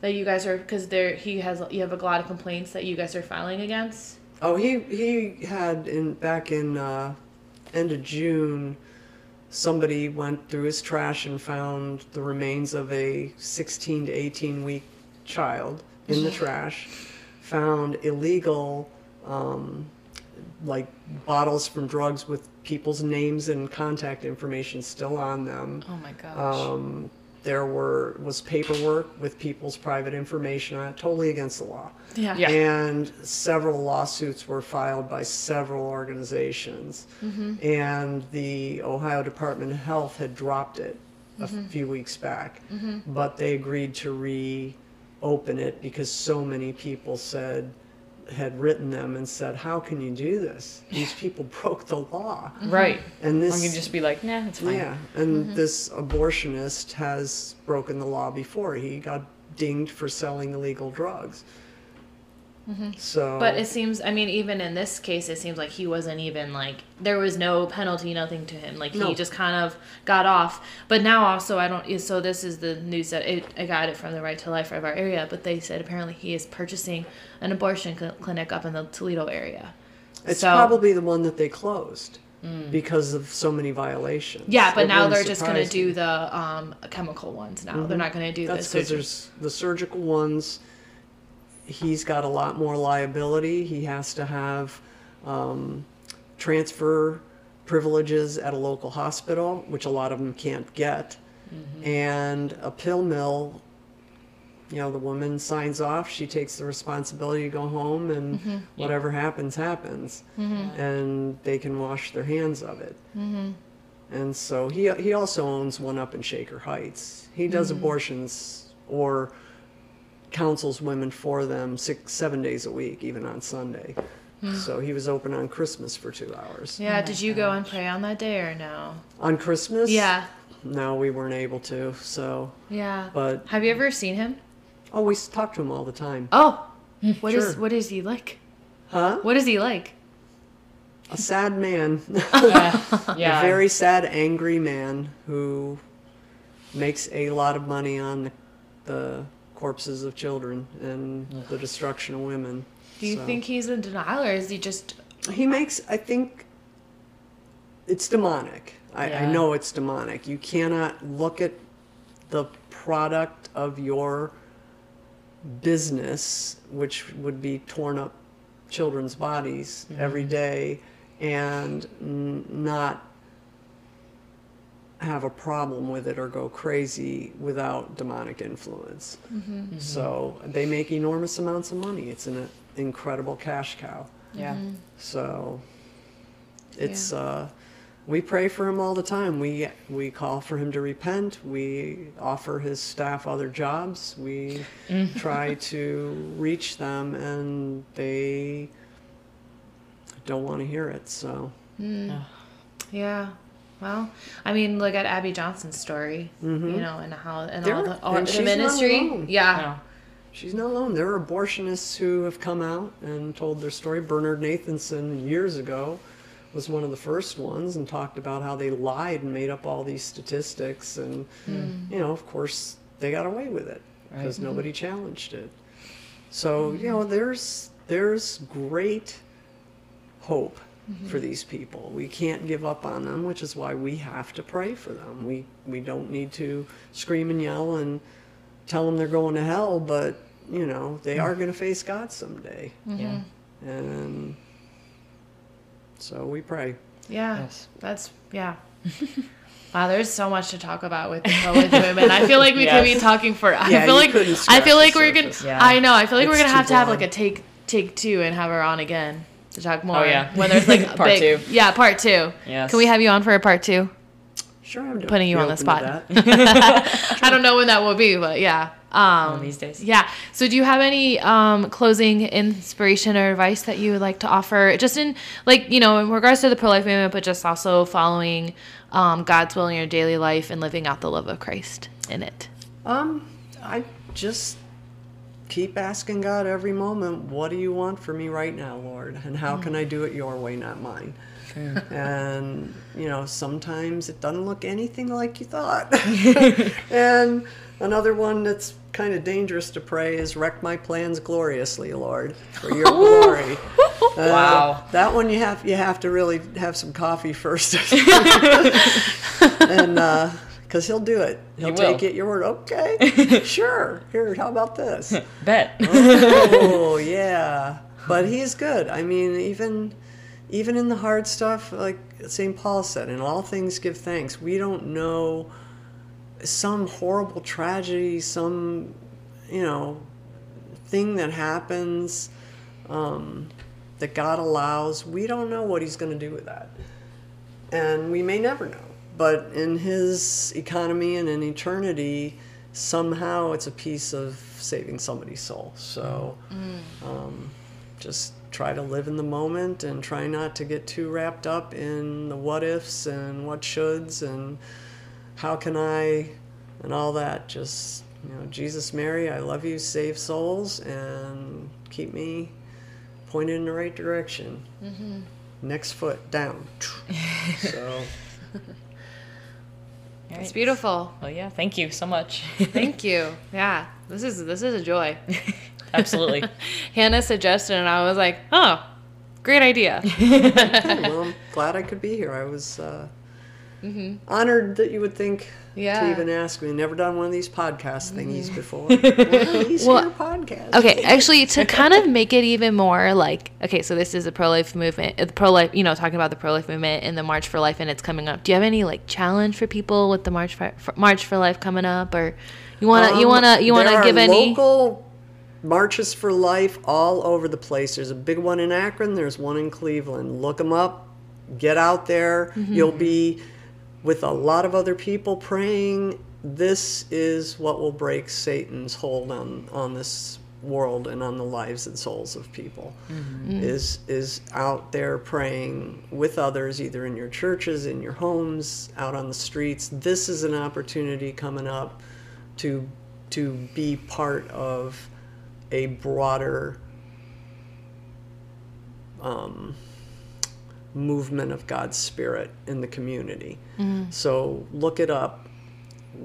that you guys are because there he has you have a lot of complaints that you guys are filing against. Oh, he he had in back in uh, end of June. Somebody went through his trash and found the remains of a 16 to 18 week child in the trash. Found illegal, um, like bottles from drugs with people's names and contact information still on them. Oh my gosh. Um, there were was paperwork with people's private information on it, totally against the law. Yeah. Yeah. And several lawsuits were filed by several organizations. mm-hmm. And the Ohio Department of Health had dropped it a few weeks back. But they agreed to reopen it because so many people said, had written them and said, How can you do this? These people [laughs] broke the law. Mm-hmm. right. And this I'm gonna just be like, nah, it's fine. yeah, and mm-hmm. this abortionist has broken the law before. He got dinged for selling illegal drugs. So, But it seems, I mean, even in this case, it seems like he wasn't even like there was no penalty, nothing to him. Like No. he just kind of got off. But now also, I don't. So this is the news that it, I got it from the Right to Life of our area. But they said apparently he is purchasing an abortion cl- clinic up in the Toledo area. it's so- probably the one that they closed because of so many violations. Yeah, but It now they're just going to do the um, chemical ones. Now they're not going to do That's the there's the surgical ones. He's got a lot more liability. He has to have um, transfer privileges at a local hospital, which a lot of them can't get, mm-hmm. and a pill mill. You know, the woman signs off. She takes the responsibility to go home, and mm-hmm. whatever happens, happens, mm-hmm. and they can wash their hands of it. And so he he also owns one up in Shaker Heights. He does abortions or counsels women for them six seven days a week, even on Sunday. Hmm. So he was open on Christmas for two hours. yeah, oh did you go and pray on that day or no? On Christmas? Yeah, No, we weren't able to. So, yeah. but Have you ever seen him? Oh, we talk to him all the time. Oh, hmm. what is Sure. what is he like? Huh? What is he like? A sad man. [laughs] [laughs] Yeah. a very sad, angry man who makes a lot of money on the, the corpses of children and the destruction of women. Do you So- think he's in denial, or is he just? he makes? I think it's demonic. I, I know it's demonic. You cannot look at the product of your business, which would be torn up children's bodies mm-hmm. every day, and n- not have a problem with it or go crazy without demonic influence. Mm-hmm. So they make enormous amounts of money. It's an incredible cash cow. Yeah. Mm-hmm. So it's uh we pray for him all the time. We we call for him to repent. We offer his staff other jobs. We mm-hmm. try to reach them and they don't want to hear it. So mm. Yeah. Well, I mean, look at Abby Johnson's story, mm-hmm. you know, and how and all the, all and the she's not ministry. alone. Yeah. No. she's not alone. There are abortionists who have come out and told their story. Bernard Nathanson years ago was one of the first ones and talked about how they lied and made up all these statistics and hmm. you know of course they got away with it because hmm. nobody challenged it so hmm. you know there's there's great hope Mm-hmm. for these people we can't give up on them which is why we have to pray for them we we don't need to scream and yell and tell them they're going to hell but you know they are going to face god someday mm-hmm. Yeah. and so we pray Yeah. Yes. That's yeah. [laughs] Wow, there's so much to talk about with with women. I feel like we could be talking for. I Yeah, feel like I feel like we're gonna. Yeah. I know. I feel like we're gonna too have to have like a take take two and have her on again to talk more. yeah. [laughs] When there's like a [laughs] Part big, two. Yeah, part two. Yes. Can we have you on for a part two? sure i'm Putting you on the spot. [laughs] I don't know when that will be, but yeah. Um, these days. Yeah. So, do you have any um, closing inspiration or advice that you would like to offer, just in like you know, in regards to the pro life movement, but just also following um, God's will in your daily life and living out the love of Christ in it? Um, I just keep asking God every moment, what do you want for me right now, Lord? And how can I do it your way, not mine? and, you know, sometimes it doesn't look anything like you thought. [laughs] and another one that's kind of dangerous to pray is wreck my plans gloriously, Lord, for your [laughs] glory. Uh, Wow. That one you have you have to really have some coffee first. [laughs] and because he'll do it. He'll He take it your word. Okay, [laughs] sure. Here, how about this? [laughs] Bet. oh yeah, but he's good. I mean, even even in the hard stuff, like St. Paul said, in all things give thanks. We don't know some horrible tragedy, some you know thing that happens um, that God allows. We don't know what He's going to do with that, and we may never know. But in His economy and in eternity, somehow it's a piece of saving somebody's soul. So um, just try to live in the moment and try not to get too wrapped up in the what ifs and what shoulds and how can I and all that. Just, you know, Jesus, Mary, I love you, save souls, and keep me pointed in the right direction. Next foot down. [laughs] so, It's beautiful. Well, yeah. Thank you so much. Thank you. [laughs] Yeah, this is this is a joy. [laughs] Absolutely. [laughs] Hannah suggested, and I was like, oh, great idea. well, I'm glad I could be here. I was uh, honored that you would think Yeah. to even ask me. Never done one of these podcast thingies before. Of these [laughs] Well, here podcasts. Okay, actually, to [laughs] kind of make it even more like, okay, so this is a pro life movement, the pro life, you know, talking about the pro life movement and the March for Life, and it's coming up. Do you have any like challenge for people with the March for, for March for Life coming up, or you wanna, you Um, wanna, you wanna there give are any? local marches for life all over the place. There's a big one in Akron. There's one in Cleveland. Look them up. Get out there. Mm-hmm. You'll be with a lot of other people praying. This is what will break Satan's hold on on this world and on the lives and souls of people. Mm-hmm. Is is out there praying with others, either in your churches, in your homes, out on the streets. This is an opportunity coming up to to be part of a broader um, movement of God's Spirit in the community. Mm-hmm. So look it up,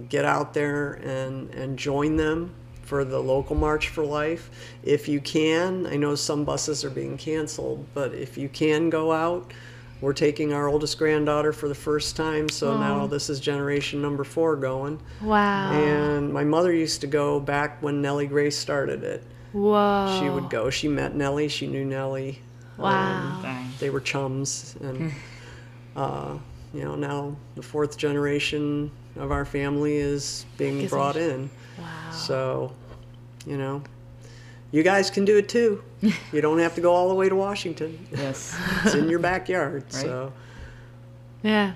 get out there and, and join them for the local March for Life. If you can, I know some buses are being canceled, but if you can go out, we're taking our oldest granddaughter for the first time, so now this is generation number four going. Wow. And my mother used to go back when Nellie Gray started it. Whoa. She would go. She met Nellie. She knew Nellie. Wow. Dang. They were chums, and uh, you know now the fourth generation of our family is being Guess brought I- in. Wow. So, you know, you guys can do it too. [laughs] you don't have to go all the way to Washington. Yes. it's in your backyard. So, Yeah.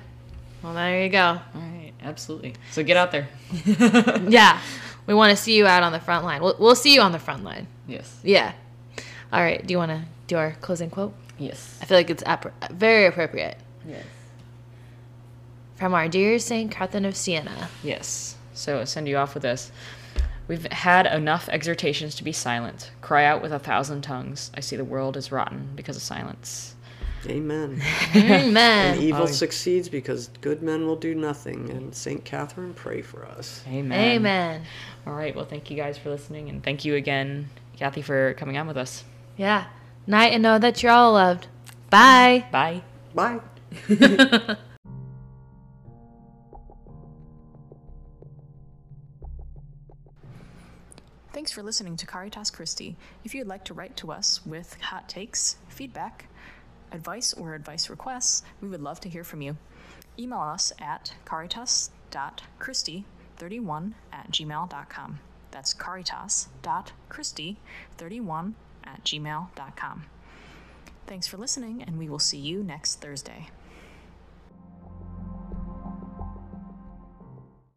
Well, there you go. All right. Absolutely. So get out there. [laughs] Yeah. We want to see you out on the front line. We'll, we'll see you on the front line. Yes. Yeah. All right. Do you want to do our closing quote? Yes. I feel like it's appro- very appropriate. Yes. From our dear Saint Catherine of Siena. Yes. So I'll send you off with this. We've had enough exhortations to be silent. Cry out with a thousand tongues. I see the world is rotten because of silence. amen. [laughs] Amen. And evil Oh. succeeds because good men will do nothing. And Saint Catherine, pray for us. Amen. Amen. All right. Well, thank you guys for listening, and thank you again, Kathy, for coming on with us. Yeah. Night and know that you're all loved. Bye. Bye. Bye. [laughs] Thanks for listening to Caritas Christi. If you'd like to write to us with hot takes, feedback, advice, or advice requests, we would love to hear from you. Email us at caritas.christi31 at gmail.com. That's caritas.christi31 at gmail.com. Thanks for listening, and we will see you next Thursday.